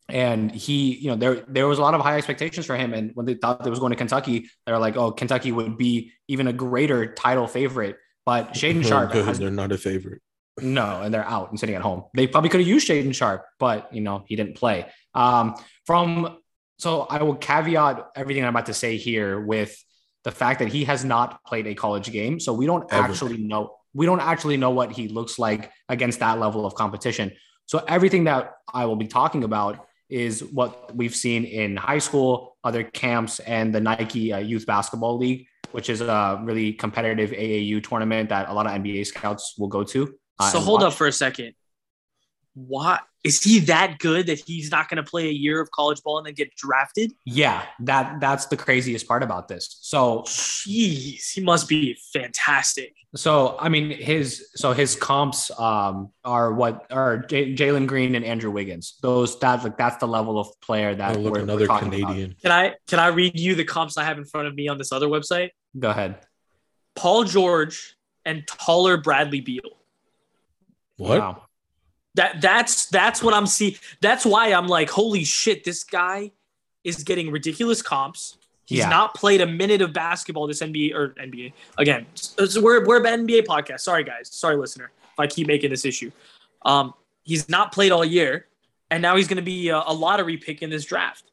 and he, you know, there there was a lot of high expectations for him. And when they thought they was going to Kentucky, they're like, oh, Kentucky would be even a greater title favorite. But Shaedon Oh, Sharpe has They're not a favorite. no, and they're out and sitting at home. They probably could have used Shaedon Sharpe, but you know, he didn't play. Um, from so I will caveat everything I'm about to say here with the fact that he has not played a college game. So we don't Ever. actually know we don't actually know what he looks like against that level of competition. So everything that I will be talking about is what we've seen in high school, other camps, and the Nike uh, Youth Basketball League, which is a really competitive AAU tournament that a lot of NBA scouts will go to. uh, So hold watch. up for a second. What is he that good that he's not going to play a year of college ball and then get drafted? Yeah, that that's the craziest part about this. So Jeez, he must be fantastic. so I mean his so his comps um are what are J- Jalen Green and Andrew Wiggins. Those that's like that's the level of player that Oh, look, we're, we're another talking about. Canadian. Can I can I read you the comps I have in front of me on this other website? Go ahead. Paul George and taller Bradley Beal. What? Wow. That that's that's what I'm seeing. That's why I'm like, holy shit, this guy is getting ridiculous comps. He's Yeah. not played a minute of basketball this NBA or NBA again. So we're we're an NBA podcast. Sorry guys, sorry listener, if I keep making this issue. Um, he's not played all year, and now he's going to be a, a lottery pick in this draft.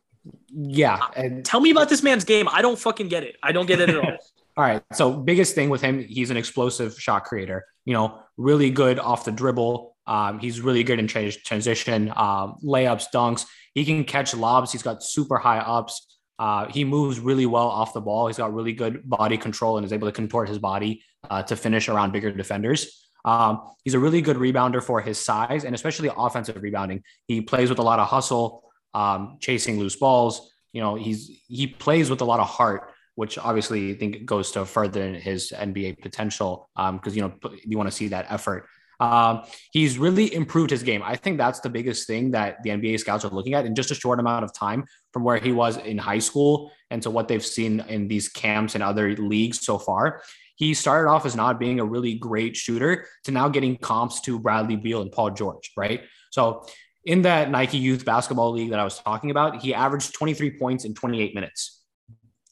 Yeah, and Tell me about this man's game. I don't fucking get it. I don't get it at all. All right. So biggest thing with him, he's an explosive shot creator. You know, really good off the dribble. Um, he's really good in trans- transition, um, layups, dunks. He can catch lobs. He's got super high ups. Uh, he moves really well off the ball. He's got really good body control and is able to contort his body uh, to finish around bigger defenders. Um, he's a really good rebounder for his size and especially offensive rebounding. He plays with a lot of hustle, um, chasing loose balls. You know, he's he plays with a lot of heart which obviously I think goes to further his NBA potential because you know you want to see that effort. Um, he's really improved his game. I think that's the biggest thing that the NBA scouts are looking at in just a short amount of time from where he was in high school and to what they've seen in these camps and other leagues so far. He started off as not being a really great shooter to now getting comps to Bradley Beal and Paul George, right? So in that Nike Youth Basketball League that I was talking about, he averaged 23 points in 28 minutes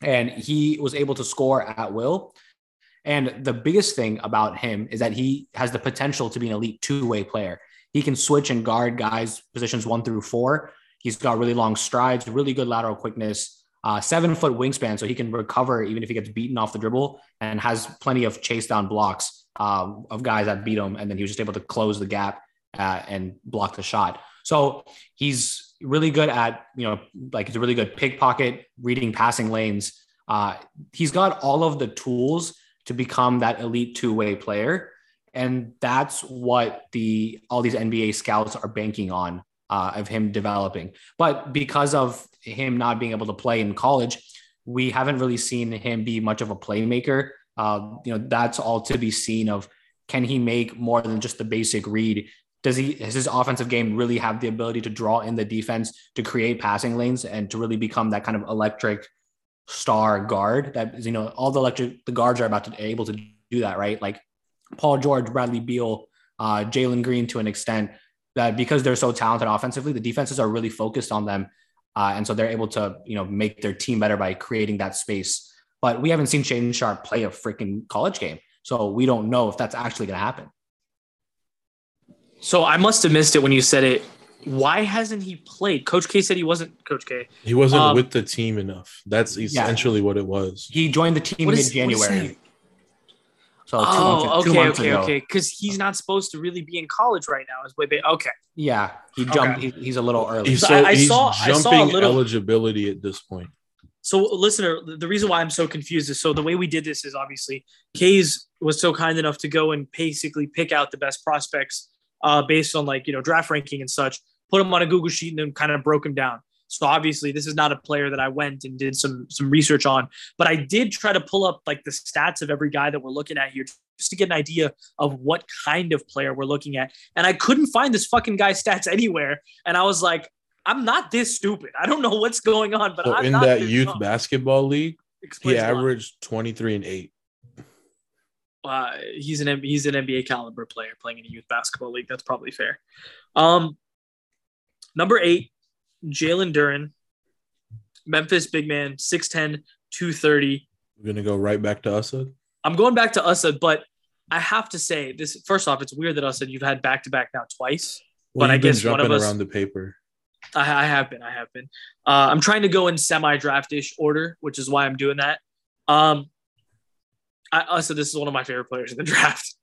and he was able to score at will. And the biggest thing about him is that he has the potential to be an elite two way player. He can switch and guard guys positions one through four. He's got really long strides, really good lateral quickness, uh, seven foot wingspan, so he can recover even if he gets beaten off the dribble, and has plenty of chase down blocks um, of guys that beat him, and then he was just able to close the gap uh, and block the shot. So he's really good at you know like he's a really good pickpocket, reading passing lanes. Uh, he's got all of the tools to become that elite two way player, and that's what the all these NBA scouts are banking on uh, of him developing. But because of him not being able to play in college, we haven't really seen him be much of a playmaker Uh, you know, that's all to be seen of can he make more than just the basic read? Does he does his offensive game really have the ability to draw in the defense to create passing lanes and to really become that kind of electric star guard that you know all the electric the guards are about to able to do that, right? Like Paul George, Bradley Beal, uh, Jalen Green to an extent that because they're so talented offensively, the defenses are really focused on them. Uh, and so they're able to, you know, make their team better by creating that space. But we haven't seen Shane Sharpe play a freaking college game. So we don't know if that's actually going to happen. So I must have missed it when you said it. Why hasn't he played? Coach K said he wasn't Coach K. He wasn't Um, with the team enough. That's essentially what it was. He joined the team What mid is- what is January. So two months, Oh, two okay, months okay, ago. okay. Because he's not supposed to really be in college right now. Is way ba- okay. Yeah, he jumped. Okay. He, he's a little early. He's, So so, I- I he's saw- I saw a jumping little- eligibility at this point. So, listener, the- the reason why I'm so confused is so the way we did this is obviously Kays was so kind enough to go and basically pick out the best prospects uh, based on like you know draft ranking and such, put them on a Google sheet and then kind of broke them down. So obviously, this is not a player that I went and did some some research on, but I did try to pull up like the stats of every guy that we're looking at here just to get an idea of what kind of player we're looking at. And I couldn't find this fucking guy's stats anywhere, and I was like, I'm not this stupid. I don't know what's going on, but So I'm in that youth dumb. basketball league, he Explains a lot. averaged 23 and 8. uh, he's an he's an NBA caliber player playing in a youth basketball league. That's probably fair. Um, number eight, Jalen Duren, Memphis big man, 6'10", 230. We're gonna go right back to us. I'm going back to Asad, but I have to say this. First off, it's weird that Asad you've had back to back now twice. Well, But I guess one of jumping us- around the paper. I, I have been. I have been. Uh, I'm trying to go in semi draft ish order, which is why I'm doing that. Um, I also this is one of my favorite players in the draft.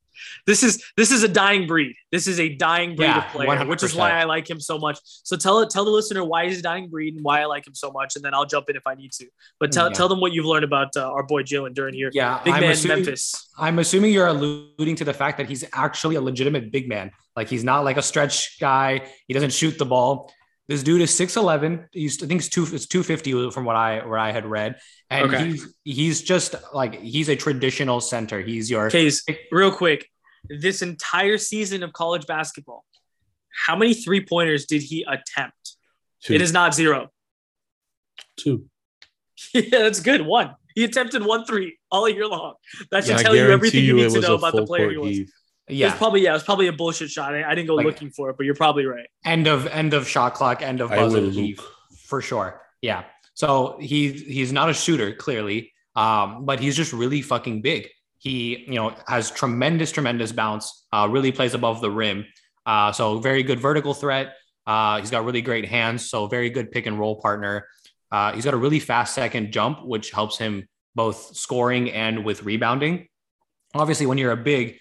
This is this is a dying breed. This is a dying breed Yeah, of player, which is why I like him so much. So tell it tell the listener why he's a dying breed and why I like him so much, and then I'll jump in if I need to. But tell Yeah. tell them what you've learned about uh, our boy Jalen Duren here. yeah, Big I'm man, assuming, Memphis. I'm assuming you're alluding to the fact that he's actually a legitimate big man. Like he's not like a stretch guy. He doesn't shoot the ball. This dude is 6'11. He's I think it's two it's 250 from what I where I had read. And Okay. he's he's just like he's a traditional center. He's your Case, real quick, this entire season of college basketball, how many three pointers did he attempt? Two. It is not zero. two. Yeah, that's good. One. He attempted one three all year long. That should And I tell you everything you it need to know about the player court he was. Heave. It yeah. was probably yeah, it was probably a bullshit shot. I, I didn't go Like- looking for it, but you're probably right. end of end of shot clock, end of I buzzer will heave, Luke. for sure. Yeah. So he he's not a shooter clearly, um, but he's just really fucking big. He you know has tremendous tremendous bounce. Uh, really plays above the rim. Uh, so very good vertical threat. Uh, he's got really great hands. So very good pick and roll partner. Uh, he's got a really fast second jump, which helps him both scoring and with rebounding. Obviously, when you're a big,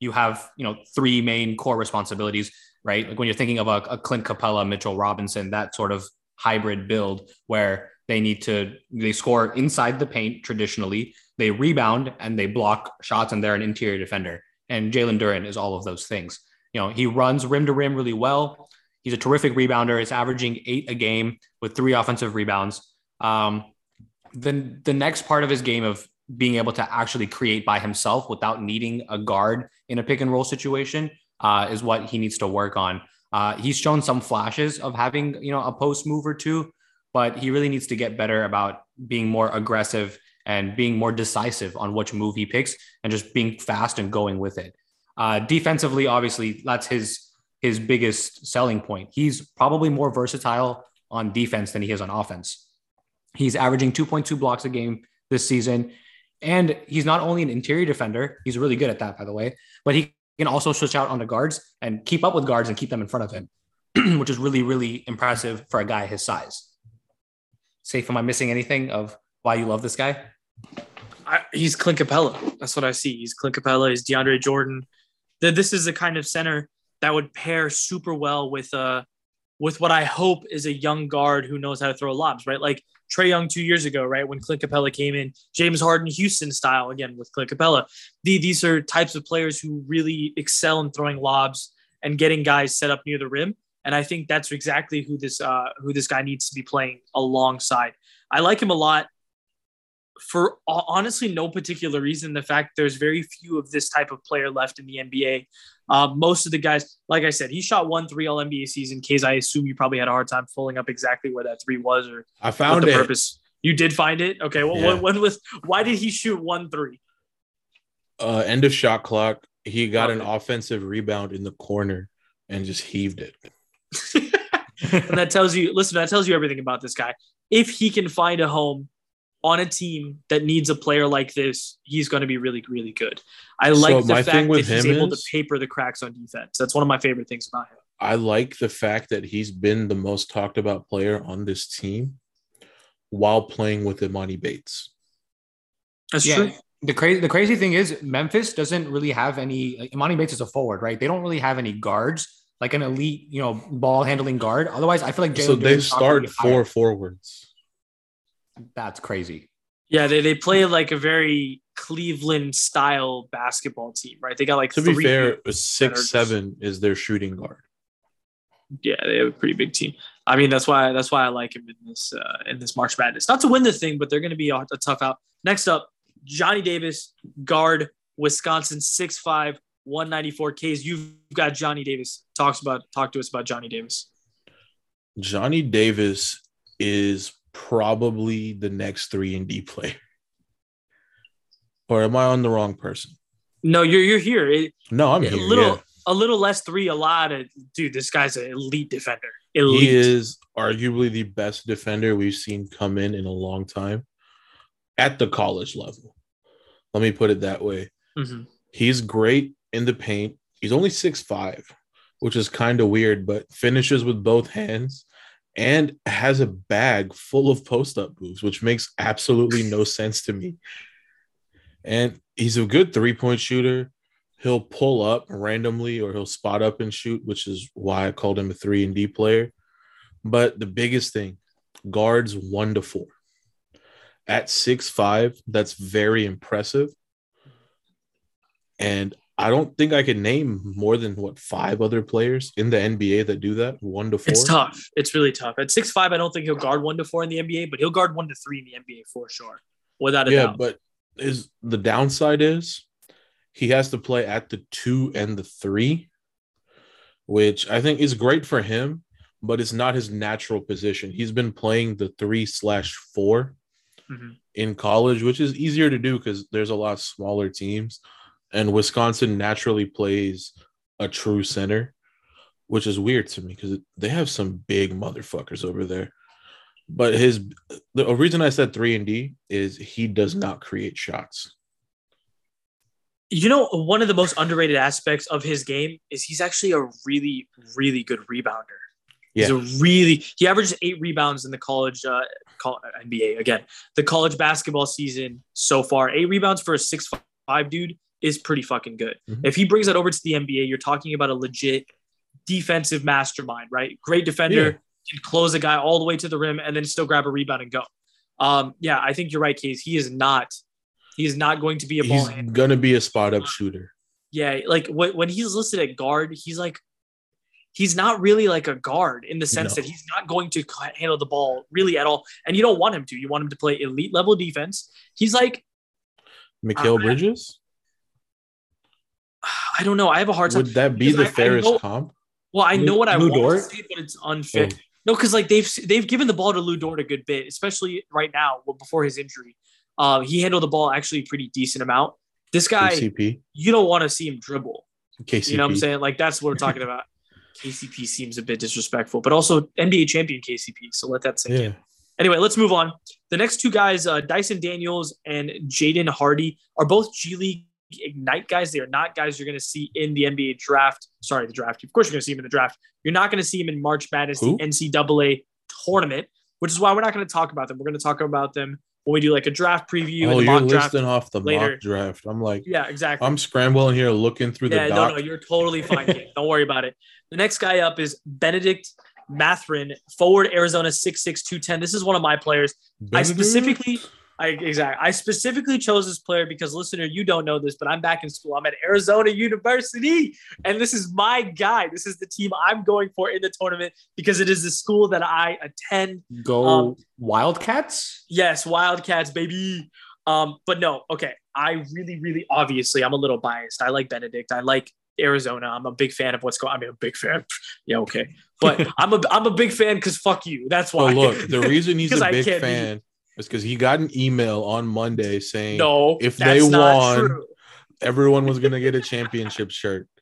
you have you know three main core responsibilities right? Like when you're thinking of a, a Clint Capela, Mitchell Robinson, that sort of hybrid build where they need to they score inside the paint traditionally, they rebound and they block shots, and they're an interior defender. And Jalen Duren is all of those things. You know, he runs rim to rim really well. He's a terrific rebounder. He's averaging eight a game with three offensive rebounds. Um, then the next part of his game of being able to actually create by himself without needing a guard in a pick and roll situation uh, is what he needs to work on. Uh, he's shown some flashes of having, you know, a post move or two, but he really needs to get better about being more aggressive and being more decisive on which move he picks and just being fast and going with it. Uh, defensively, obviously, that's his his biggest selling point. He's probably more versatile on defense than he is on offense. He's averaging 2.2 blocks a game this season. And he's not only an interior defender, he's really good at that, by the way, but he can also switch out on the guards and keep up with guards and keep them in front of him, which is really, really impressive for a guy his size. Safe, am I missing anything of why you love this guy? I, he's Clint Capela. That's what I see. He's Clint Capela. He's DeAndre Jordan. That this is the kind of center that would pair super well with uh with what I hope is a young guard who knows how to throw lobs, right? Like Trae Young two years ago, right? When Clint Capela came in, James Harden, Houston style again with Clint Capela. The, these are types of players who really excel in throwing lobs and getting guys set up near the rim. And I think that's exactly who this uh, who this guy needs to be playing alongside. I like him a lot for honestly no particular reason. The fact there's very few of this type of player left in the NBA. Uh, most of the guys, like I said, he shot one three all NBA season. Case, I assume you probably had a hard time pulling up exactly where that three was or I found the it. purpose. You did find it. Okay. Well, Yeah. when, when was why did he shoot one three? Uh, end of shot clock. He got an offensive rebound in the corner and just heaved it. and that tells you, listen, that tells you everything about this guy. If he can find a home on a team that needs a player like this, he's going to be really, really good. I So like the fact that he's him able is- to paper the cracks on defense. That's one of my favorite things about him. I like the fact that he's been the most talked about player on this team while playing with Emoni Bates. That's yeah. true. The crazy the crazy thing is Memphis doesn't really have any like Emoni Bates is a forward, right? They don't really have any guards, like an elite, you know, ball handling guard. Otherwise, I feel like Jalen so they Duren's start really four higher. forwards. That's crazy. Yeah, they, they play like a very Cleveland style basketball team, right? They got like To be fair, a that are six just- seven is their shooting guard. yeah, they have a pretty big team. I mean, that's why that's why I like him in this uh, in this March Madness. Not to win the thing, but they're going to be a, a tough out. Next up, Johnny Davis, guard, Wisconsin, 6'5", 194 Ks. You've got Johnny Davis. Talks about talk to us about Johnny Davis. Johnny Davis is probably the next three and D player. Or am I on the wrong person? No, you're you're here. It, No, I'm Yeah, here. little- yeah. a little less three, a lot of dude. This guy's an elite defender. Elite. He is arguably the best defender we've seen come in in a long time at the college level. Let me put it that way. Mhm. He's great in the paint. He's only six five, which is kind of weird, but finishes with both hands and has a bag full of post up moves, which makes absolutely no sense to me. And he's a good three point shooter. He'll pull up randomly or he'll spot up and shoot, which is why I called him a three and D player. But the biggest thing, guards one to four. At six five, that's very impressive. And I don't think I can name more than what five other players in the NBA that do that one to four. It's tough. It's really tough. At six five, I don't think he'll guard one to four in the NBA, but he'll guard one to three in the NBA for sure, without a Yeah, doubt. but is the downside is he has to play at the two and the three, which I think is great for him, but it's not his natural position. He's been playing the three slash four Mhm. in college, which is easier to do because there's a lot smaller teams, and Wisconsin naturally plays a true center, which is weird to me because they have some big motherfuckers over there. But his the reason I said three and D is he does not create shots. You know, one of the most underrated aspects of his game is he's actually a really, really good rebounder. He's a really he averages eight rebounds in the college uh, call, NBA again. The college basketball season so far, eight rebounds for a six five dude is pretty fucking good. Mhm. If he brings that over to the NBA, you're talking about a legit defensive mastermind, right? Great defender, Yeah. can close a guy all the way to the rim and then still grab a rebound and go. Um, yeah, I think you're right, Case. He is not. He is not going to be a ball He's gonna be a spot up shooter. Yeah, like when, when he's listed at guard, he's like, he's not really like a guard in the sense No. that he's not going to handle the ball really at all. And you don't want him to. You want him to play elite level defense. He's like, Mikal Uh, Bridges? I don't know. I have a hard time. Would that be the I- I fairest know- comp? Well, I Lou- know what I Lou want Dort? to say, but it's unfair. Oh. No, because like they've they've given the ball to Lu Dort a good bit, especially right now well, before his injury. Um, he handled the ball actually a pretty decent amount. This guy, KCP. you don't want to see him dribble. KCP. You know what I'm saying? Like that's what we're talking about. KCP seems a bit disrespectful, but also NBA champion KCP. So let that sink in. Yeah. Anyway, let's move on. The next two guys, uh, Dyson Daniels and Jaden Hardy, are both G League Ignite guys. They are not guys you're going to see in the NBA draft. Sorry, the draft. Of course, you're going to see them in the draft. You're not going to see them in March Madness, Who? the NCAA tournament, which is why we're not going to talk about them. We're going to talk about them when we do like a draft preview Oh, you're mock draft. listing off the later. mock draft. I'm like, Yeah, exactly. I'm scrambling here looking through the Yeah, no, no, you're totally fine. Don't worry about it. The next guy up is Bennedict Mathurin, forward Arizona 6'6", 210. This is one of my players. I specifically, I exactly, I specifically chose this player because listener, you don't know this, but I'm back in school. I'm at Arizona University, and this is my guy. This is the team I'm going for in the tournament because it is the school that I attend. Go Um, Wildcats. Yes, Wildcats, baby. Um, but no, okay. I really, really obviously I'm a little biased. I like Bennedict. I like Arizona. I'm a big fan of what's going. I mean, a big fan. Yeah, okay. But I'm a I'm a big fan because fuck you. That's why. Look, the reason he's a big can't be- is because he got an email on Monday saying no, if they won- true. everyone was gonna get a championship shirt.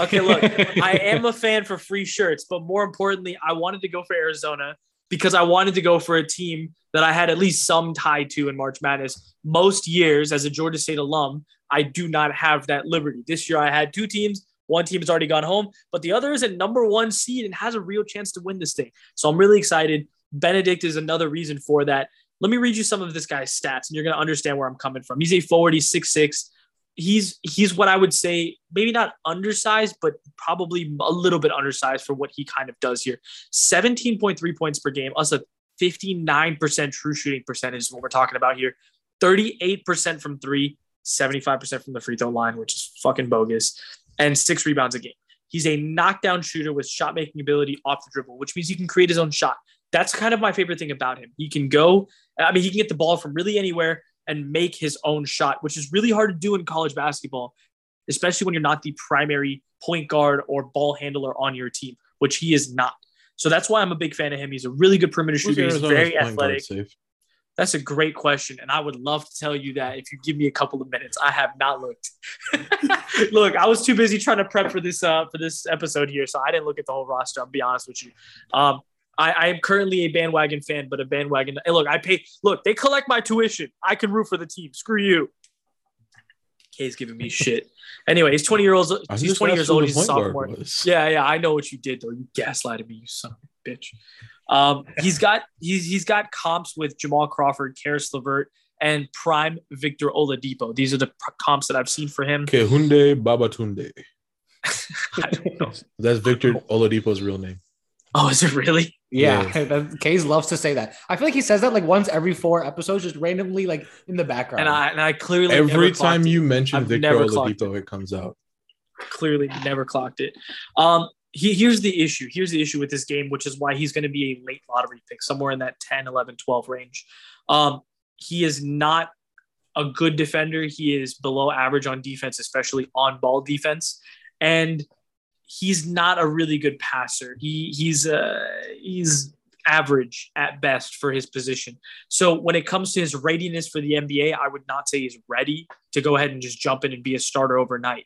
Okay, look, I am a fan for free shirts, but more importantly, I wanted to go for Arizona because I wanted to go for a team that I had at least some tie to in March Madness. Most years, as a Georgia State alum, I do not have that liberty. This year, I had two teams. One team has already gone home, but the other is a number one seed and has a real chance to win this thing. So I'm really excited. Bennedict is another reason for that. Let me read you some of this guy's stats, and you're going to understand where I'm coming from. He's a forward. He's six six he's he's what I would say maybe not undersized, but probably a little bit undersized for what he kind of does here. 17.3 points per game, us a 59% true shooting percentage is what we're talking about here. 38% from three, 75% from the free throw line, which is fucking bogus, and six rebounds a game. He's a knockdown shooter with shot making ability off the dribble, which means he can create his own shot. That's kind of my favorite thing about him. He can go, I mean, he can get the ball from really anywhere and make his own shot, which is really hard to do in college basketball, especially when you're not the primary point guard or ball handler on your team, which he is not. So that's why I'm a big fan of him. He's a really good perimeter shooter. He's very athletic. That's a great question. And I would love to tell you that if you give me a couple of minutes. I have not looked. look, I was too busy trying to prep for this uh for this episode here. So I didn't look at the whole roster. I'll be honest with you. Um I, I am currently a bandwagon fan, but a bandwagon. Hey, look, I pay. Look, they collect my tuition. I can root for the team. Screw you. Kay's giving me shit. Anyway, he's 20 years old. He's 20 years old. He's a sophomore. Yeah, yeah, I know what you did though. You gaslighted me, you son of a bitch. Um, he's got he's he's got comps with Jamal Crawford, Caris LeVert, and Prime Victor Oladipo. These are the comps that I've seen for him. Kehinde Babatunde. I don't know. That's Victor Oladipo's real name. Oh, is it really? Yeah, that- Case loves to say that. I feel like he says that like once every four episodes, just randomly like in the background. And I and I clearly Every never time clocked you mention I've Victor never clocked Oladipo, it comes out. clearly never clocked it. Um, he, here's the issue. Here's the issue with this game, which is why he's going to be a late lottery pick, somewhere in that 10, 11, 12 range. Um, he is not a good defender. He is below average on defense, especially on ball defense. And he's not a really good passer. He he's uh he's average at best for his position. So when it comes to his readiness for the NBA, I would not say he's ready to go ahead and just jump in and be a starter overnight.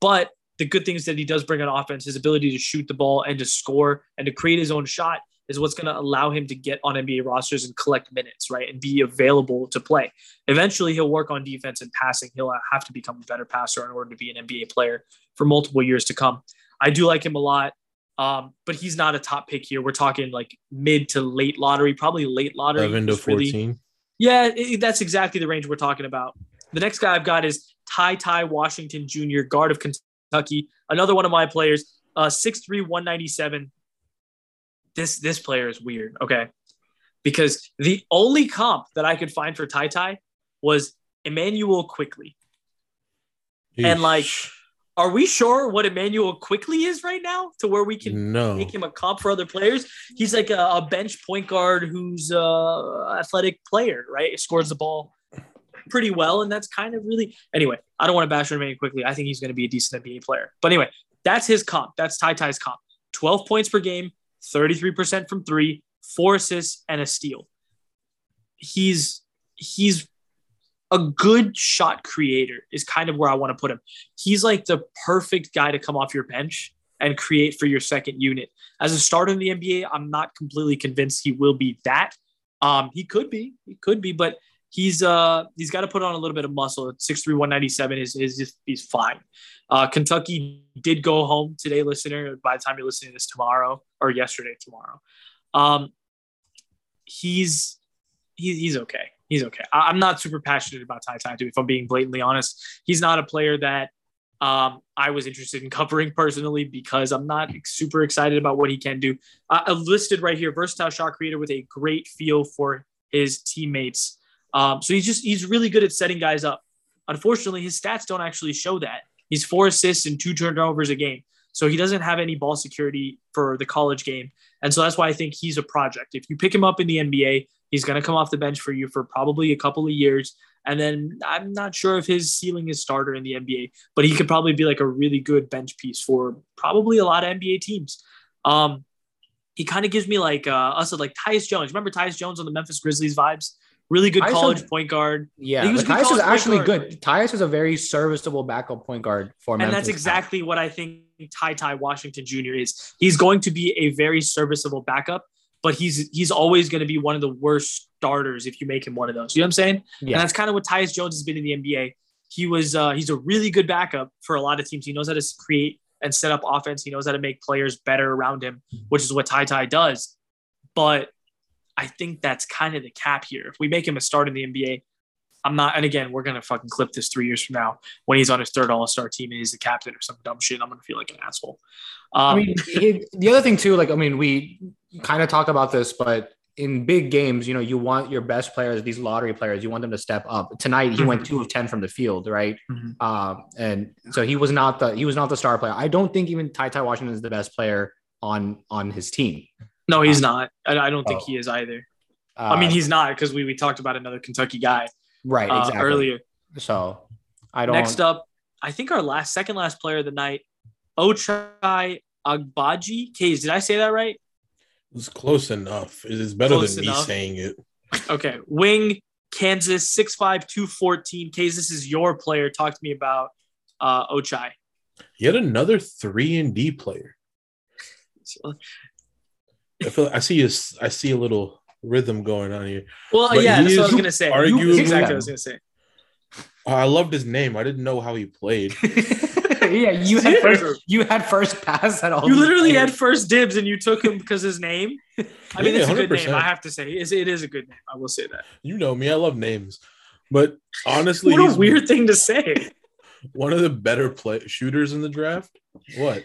But the good thing is that he does bring an offense, his ability to shoot the ball and to score and to create his own shot is what's going to allow him to get on NBA rosters and collect minutes, right? And be available to play. Eventually, he'll work on defense and passing. He'll have to become a better passer in order to be an NBA player for multiple years to come. I do like him a lot, um, but he's not a top pick here. We're talking like mid to late lottery, probably late lottery. 11 to It's really- 14. yeah, it- that's exactly the range we're talking about. The next guy I've got is Ty Ty Washington Jr., guard of Kentucky. Another one of my players, uh, 6'3", 197. This this player is weird, okay? Because the only comp that I could find for Ty Ty was Immanuel Quickley. And, like, Are we sure what Immanuel Quickley is right now to where we can no. make him a comp for other players. He's like a, a bench point guard who's a athletic player, right? Scores the ball pretty well, and that's kind of really anyway. I don't want to bash on him quickly. I think he's going to be a decent NBA player. But anyway, that's his comp. That's Ty Ty's comp. Twelve points per game, thirty-three percent from three, four assists, and a steal. He's he's a good shot creator is kind of where I want to put him. He's like the perfect guy to come off your bench and create for your second unit. As a starter in the NBA, I'm not completely convinced he will be that. Um, he could be, he could be, but he's uh he's got to put on a little bit of muscle. At 6'3", 197 is is he's fine. Uh, Kentucky did go home today, listener. By the time you're listening to this tomorrow or yesterday, tomorrow, um, he's he, he's okay. He's okay. I, I'm not super passionate about Ty Ty, if I'm being blatantly honest. He's not a player that um, I was interested in covering personally because I'm not super excited about what he can do. Uh, listed right here, versatile shot creator with a great feel for his teammates. Um, so he's just he's really good at setting guys up. Unfortunately, his stats don't actually show that. He's four assists and two turnovers a game. So he doesn't have any ball security for the college game. And so that's why I think he's a project. If you pick him up in the NBA, He's going to come off the bench for you for probably a couple of years. And then I'm not sure if his ceiling is starter in the NBA, but he could probably be like a really good bench piece for probably a lot of NBA teams. Um, he kind of gives me like uh, us like Tyus Jones. Remember Tyus Jones on the Memphis Grizzlies vibes? Really good Tyus college Jones- point guard. Yeah, He was Tyus is actually good. Tyus is a very serviceable backup point guard for And Memphis. And that's exactly what I think Ty Ty Washington Jr. is. He's going to be a very serviceable backup, but he's he's always going to be one of the worst starters if you make him one of those. You know what I'm saying? Yeah. And that's kind of what Tyus Jones has been in the NBA. He was uh, he's a really good backup for a lot of teams. He knows how to create and set up offense. He knows how to make players better around him, which is what Ty Ty does. But I think that's kind of the cap here. If we make him a start in the NBA, I'm not. And again, we're gonna fucking clip this three years from now when he's on his third All Star team and he's the captain or some dumb shit. I'm gonna feel like an asshole. Um, I mean, it, the other thing too, like I mean, we kind of talk about this, but in big games, you know, you want your best players, these lottery players, you want them to step up. Tonight, he went Mhm. two of ten from the field, right? Mhm. Um, and so he was not the he was not the star player. I don't think even Ty Ty Washington is the best player on on his team. No, he's not. I, I don't think Oh. he is either. Uh, I mean, he's not because we we talked about another Kentucky guy right uh, exactly earlier. So I don't. Next up, I think our last second last player of the night, Ochai Agbaji. Kays, did I say that right? It's close enough. It is better Close than enough. me saying it. Okay. Wing, Kansas, 6'5, 214. Kays, this is your player. Talk to me about uh, Ochai. Yet another three and D player. So- I feel I see a, s- I see a little rhythm going on here. well, But yeah, that's what I was going to say. arguably- exactly what I was going to say. Oh, I loved his name. I didn't know how he played. yeah, you had first, you had first pass at all. You literally players. had first dibs and you took him because his name. I mean, Yeah, it's a good name. I have to say, It's- it is a good name. I will say that. You know me. I love names. But honestly, What a weird thing to say. one of the better play shooters in the draft. What?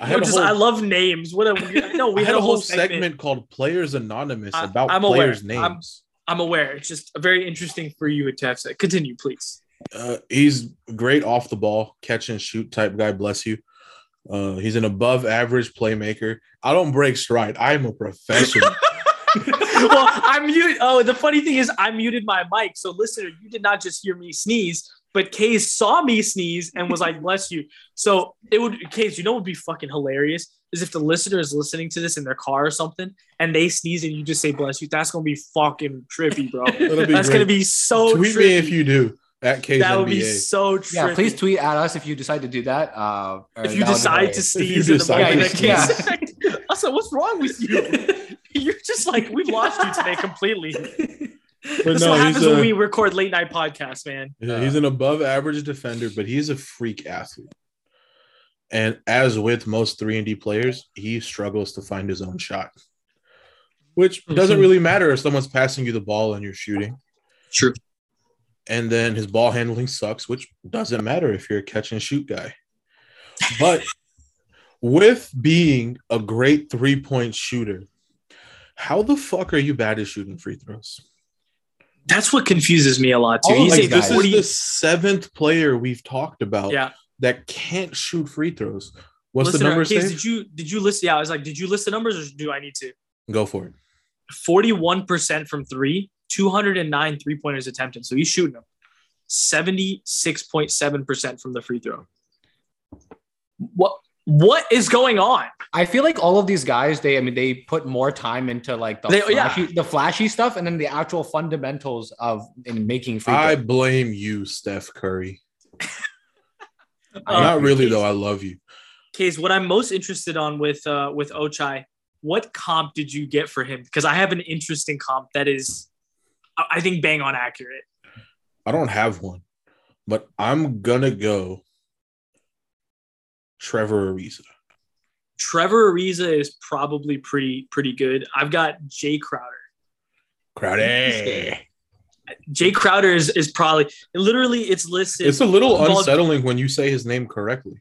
I just, whole- I love names. What a no, we I had a whole segment. segment, called Players Anonymous I- about I'm aware. players' I'm- names. I'm aware. It's just very interesting for you to have said. Continue, please. Uh, he's great off the ball, catch and shoot type guy. Bless you. Uh, he's an above average playmaker. I don't break stride. I'm a professional. well, I'm mute. Oh, the funny thing is, I muted my mic. So, listener, you did not just hear me sneeze, but Case saw me sneeze and was like, "Bless you." So it would, Case, you know, what would be fucking hilarious is if the listener is listening to this in their car or something, and they sneeze and you just say "bless you." That's gonna be fucking trippy, bro. Be That's great. gonna be so. Tweet trippy. me if you do at KNBA. That would be so trippy. Yeah, please tweet at us if you decide to do that. Uh, if you that would be decide to sneeze in the decide moment to that Case. Also, what's wrong with you? You're just like we've lost you today completely. But This no, what he's happens when we record late night podcasts, man. Yeah, he's an above average defender, but he's a freak athlete. And as with most 3 and D players, he struggles to find his own shot. Which doesn't Mhm. really matter if someone's passing you the ball and you're shooting. True. And then his ball handling sucks, which doesn't matter if you're a catch and shoot guy. But with being a great three-point shooter, how the fuck are you bad at shooting free throws? That's what confuses me a lot too. All of He's these a guys. This is the seventh player we've talked about Yeah. that can't shoot free throws. What's Listener, the number? Case, did you did you list? Yeah, I was like, did you list the numbers or do I need to? Go for it. Forty-one percent from three, two hundred and nine three pointers attempted. So he's shooting them. Seventy-six point seven percent from the free throw. What what is going on? I feel like all of these guys, they I mean, they put more time into like the They- yeah. flashy, the flashy stuff, and then the actual fundamentals of in making free I throws. blame you, Steph Curry. Not really Case- though. I love you. Case, what I'm most interested on with uh, with Ochai, what comp did you get for him? Because I have an interesting comp that is, I I think, bang on accurate. I don't have one, but I'm gonna go. Trevor Ariza. Trevor Ariza is probably pretty pretty good. I've got Jae Crowder. Crowder. Jae Crowder is is probably literally it's listed. It's a little unsettling when you say his name correctly.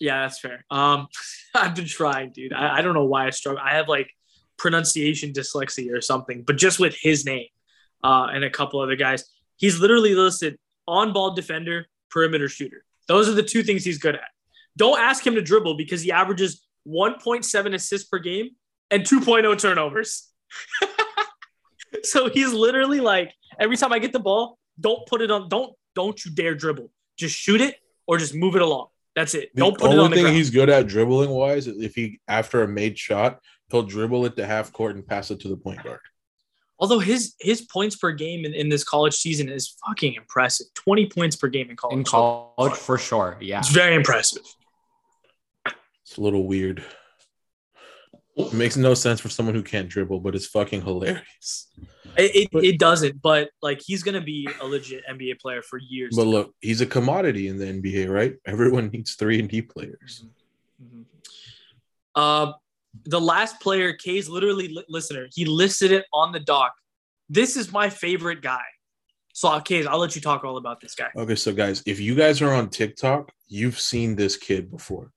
yeah, that's fair. Um, I've been trying, dude. I, I don't know why I struggle. I have like pronunciation dyslexia or something, but just with his name uh, and a couple other guys, he's literally listed on ball defender, perimeter shooter. Those are the two things he's good at. Don't ask him to dribble because he averages 1.7 assists per game and 2.0 turnovers. So he's literally like, every time I get the ball, don't put it on, don't don't you dare dribble. Just shoot it or just move it along. That's it. The don't put it on the thing ground. he's good at dribbling wise if he after a made shot, he'll dribble it to half court and pass it to the point guard. Although his his points per game in, in this college season is fucking impressive. 20 points per game in college. In college, for sure. Yeah. It's very impressive. It's a little weird. It makes no sense for someone who can't dribble, but it's fucking hilarious. It, it, But- it doesn't, but like he's gonna be a legit NBA player for years. But look, he's a commodity in the NBA, right? Everyone needs three and D players. Mhm. Uh, the last player, K's literally li- listener, he listed it on the doc. This is my favorite guy. So, uh, K's, I'll let you talk all about this guy. Okay, so guys, if you guys are on TikTok, you've seen this kid before.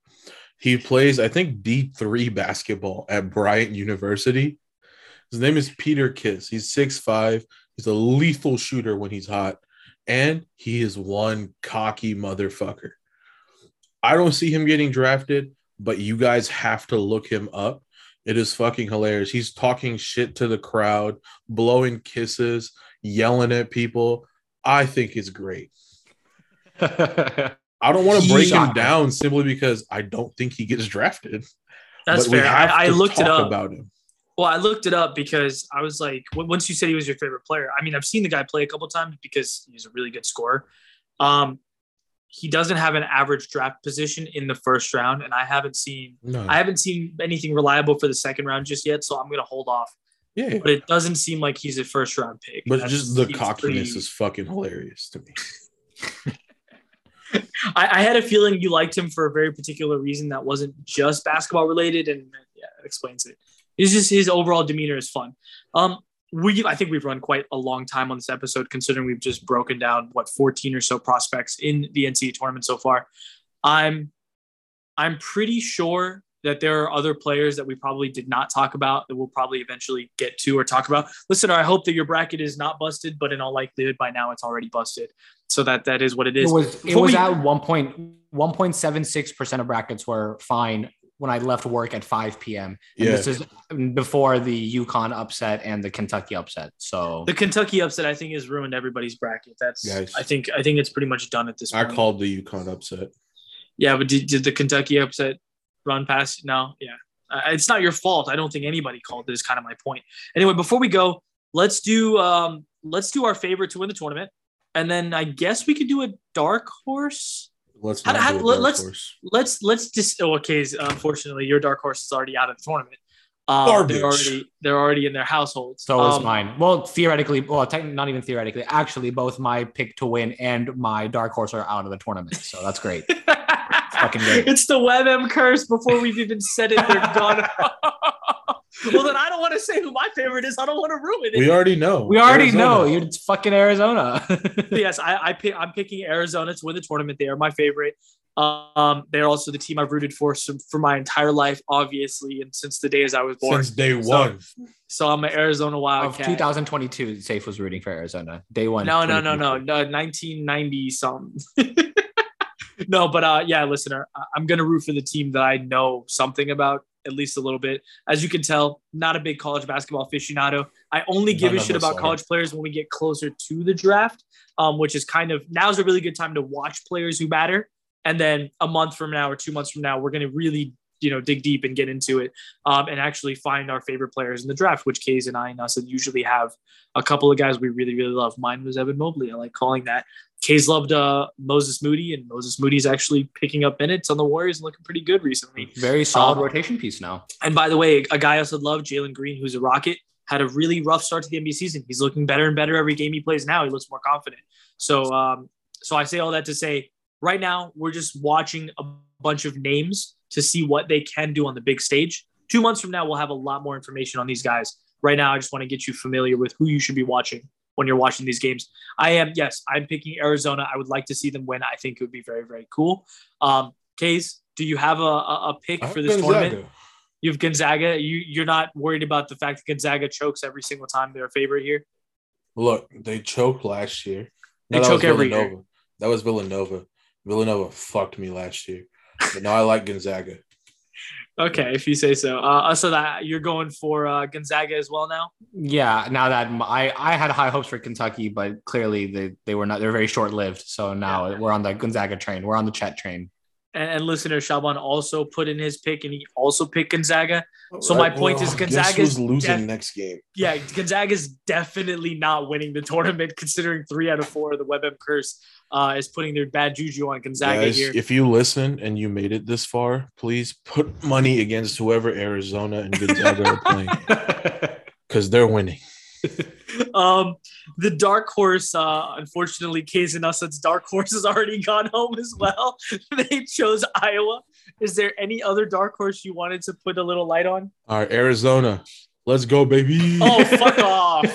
He plays, I think, D3 basketball at Bryant University. His name is Peter Kiss. He's 6'5. He's a lethal shooter when he's hot. And he is one cocky motherfucker. I don't see him getting drafted, but you guys have to look him up. It is fucking hilarious. He's talking shit to the crowd, blowing kisses, yelling at people. I think it's great. I don't want to break him down simply because I don't think he gets drafted. That's But fair. I, I looked it up. about him. Well, I looked it up because I was like, once you said he was your favorite player, I mean, I've seen the guy play a couple times because he's a really good scorer. Um, he doesn't have an average draft position in the first round, and I haven't seen No, I haven't seen anything reliable for the second round just yet, so I'm gonna hold off. yeah, But it doesn't seem like he's a first round pick. but just the cockiness pretty- is fucking hilarious to me. I, I had a feeling you liked him for a very particular reason that wasn't just basketball related, and yeah, it explains it. It's just his overall demeanor is fun. Um, we I think we've run quite a long time on this episode, considering we've just broken down what 14 or so prospects in the NCAA tournament so far. I'm I'm pretty sure that there are other players that we probably did not talk about that we'll probably eventually get to or talk about. Listener, I hope that your bracket is not busted, but in all likelihood by now it's already busted. So that that is what it is. it It is. was it Before was we- at one point one point seven six percent of brackets were fine when I left work at five p.m. And Yeah. this is before the UConn upset and the Kentucky upset. So The Kentucky upset, I think, has ruined everybody's bracket. That's Guys. I think I think it's pretty much done at this I called the UConn upset. yeah, but did, did the Kentucky upset run past? No, yeah, uh, it's not your fault. I don't think anybody called it. Is kind of my point. Anyway, before we go, let's do um let's do our favorite to win the tournament, and then I guess we could do a dark horse. Let's How- how- let- dark let's- horse. Let's let's just oh, okay. Unfortunately, your dark horse is already out of the tournament. Um, They're already they're already in their households. so is Um, mine. Well, theoretically, well, technically, not even theoretically. Actually, both my pick to win and my dark horse are out of the tournament. So that's great. fucking great. It's the WebM curse before we've even said it. They're gone. well, then I don't want to say who my favorite is. I don't want to ruin it. We already know. We already Arizona. know you're fucking Arizona. yes, I, I pick, I'm picking Arizona to win the tournament. They are my favorite. Um, they're also the team I've rooted for so- for my entire life, obviously, and since the days I was born. since day one. So I'm an Arizona of Wildcat. 2022, Safe was rooting for Arizona. Day one. No, no, no, no, no, 1990 something. no, but uh, yeah, listener, I'm gonna root for the team that I know something about at least a little bit. As you can tell, not a big college basketball aficionado. I only give a shit about college players when we get closer to the draft, um, which is kind of now's a really good time to watch players who matter. And then a month from now or two months from now, we're gonna really you know dig deep and get into it um, and actually find our favorite players in the draft which Kays and I and us and usually have a couple of guys we really really love. Mine was Evan Mobley. I like calling that. Kays loved uh, Moses Moody and Moses Moody's actually picking up minutes on the Warriors and looking pretty good recently. Very solid Um, rotation piece now. and by the way a guy I also loved Jalen Green who's a Rocket had a really rough start to the NBA season. He's looking better and better every game he plays now. He looks more confident. So um, so I say all that to say right now we're just watching a bunch of names to see what they can do on the big stage. Two months from now, we'll have a lot more information on these guys. Right now, I just want to get you familiar with who you should be watching when you're watching these games. I am, yes, I'm picking Arizona. I would like to see them win. I think it would be very, very cool. Um, Case, do you have a, a, a pick for this Gonzaga. tournament? You have Gonzaga. You you're not worried about the fact that Gonzaga chokes every single time they're a favorite here. Look, they choked last year. They that choke every year. That was Villanova. Villanova fucked me last year. But now I like Gonzaga. Okay, if you say so. Uh, so that you're going for uh, Gonzaga as well now. Yeah, now that I I had high hopes for Kentucky, but clearly they they were not. They're very short lived. So now we're on the Gonzaga train. We're on the Chet train. And, and listener Shaban also put in his pick, and he also picked Gonzaga. So my point is Gonzaga's who's losing def- next game? Yeah, Gonzaga's definitely not winning the tournament, considering three out of four of the WebM curse uh, is putting their bad juju on Gonzaga Guys, here. if you listen and you made it this far, please put money against whoever Arizona and Gonzaga are playing because they're winning. um, the dark horse, uh, unfortunately, K's and Asad's dark horse has already gone home as well. they chose Iowa. Is there any other dark horse you wanted to put a little light on? All right, Arizona, let's go, baby. Oh, fuck off.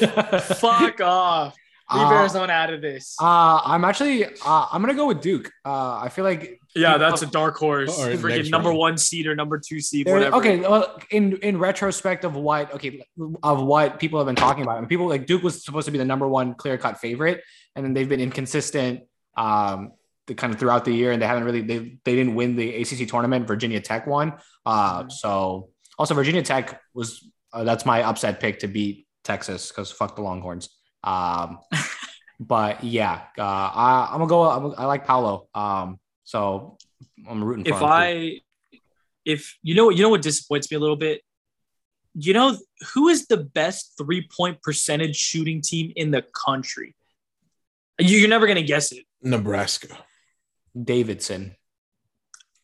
fuck off. Leave Uh, Arizona out of this. Uh, I'm actually uh, I'm gonna go with Duke. Uh, I feel like yeah, that's a dark horse. All right, Freaking number round. one seed or number two seed, There- whatever. okay, well, in in retrospect of what okay of what people have been talking about, and people like Duke was supposed to be the number one clear cut favorite, and then they've been inconsistent um the kind of throughout the year, and they haven't really they they didn't win the ACC tournament. Virginia Tech won, uh, so also Virginia Tech was uh, that's my upset pick to beat Texas because fuck the Longhorns. Um, but yeah, uh, I, I'm gonna go. I'm, I like Paolo. Um, so I'm rooting for if him. too. I if you know you know what disappoints me a little bit, you know who is the best three point percentage shooting team in the country? You- You're never gonna guess it. Nebraska, Davidson.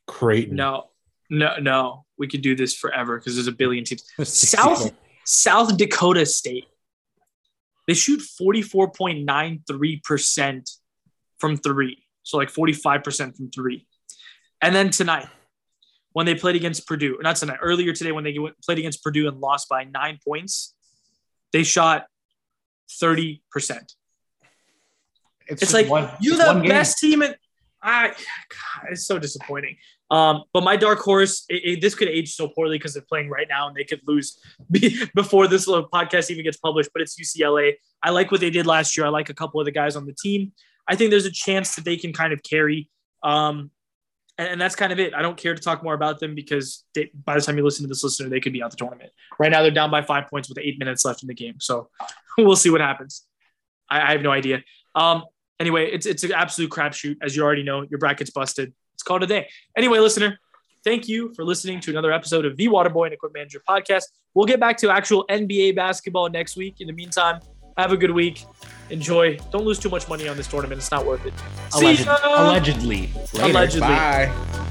Creighton. No, no, no. We could do this forever because there's a billion teams. South South Dakota State. They shoot 44.93% from three. So like 45% from three. And then tonight, when they played against Purdue, not tonight, earlier today, when they went- played against Purdue and lost by nine points, they shot 30%. It's just like one- you're it's the best team in. I, God, it's so disappointing. Um, but my dark horse, it, it- this could age so poorly because they're playing right now and they could lose be, before this little podcast even gets published. But it's UCLA. I like what they did last year. I like a couple of the guys on the team. I think there's a chance that they can kind of carry. Um, and, and that's kind of it. I don't care to talk more about them because they, by the time you listen to this listener, they could be out the tournament. Right now, they're down by five points with eight minutes left in the game. So we'll see what happens. I, I have no idea. Um, anyway, it's it's an absolute crapshoot, as you already know. Your bracket's busted. It's called a day. Anyway, listener, thank you for listening to another episode of the Waterboy and Equipment Manager podcast. We'll get back to actual NBA basketball next week. In the meantime, have a good week. Enjoy. Don't lose too much money on this tournament. It's not worth it. See Alleged- ya. allegedly. Later. Allegedly. Bye.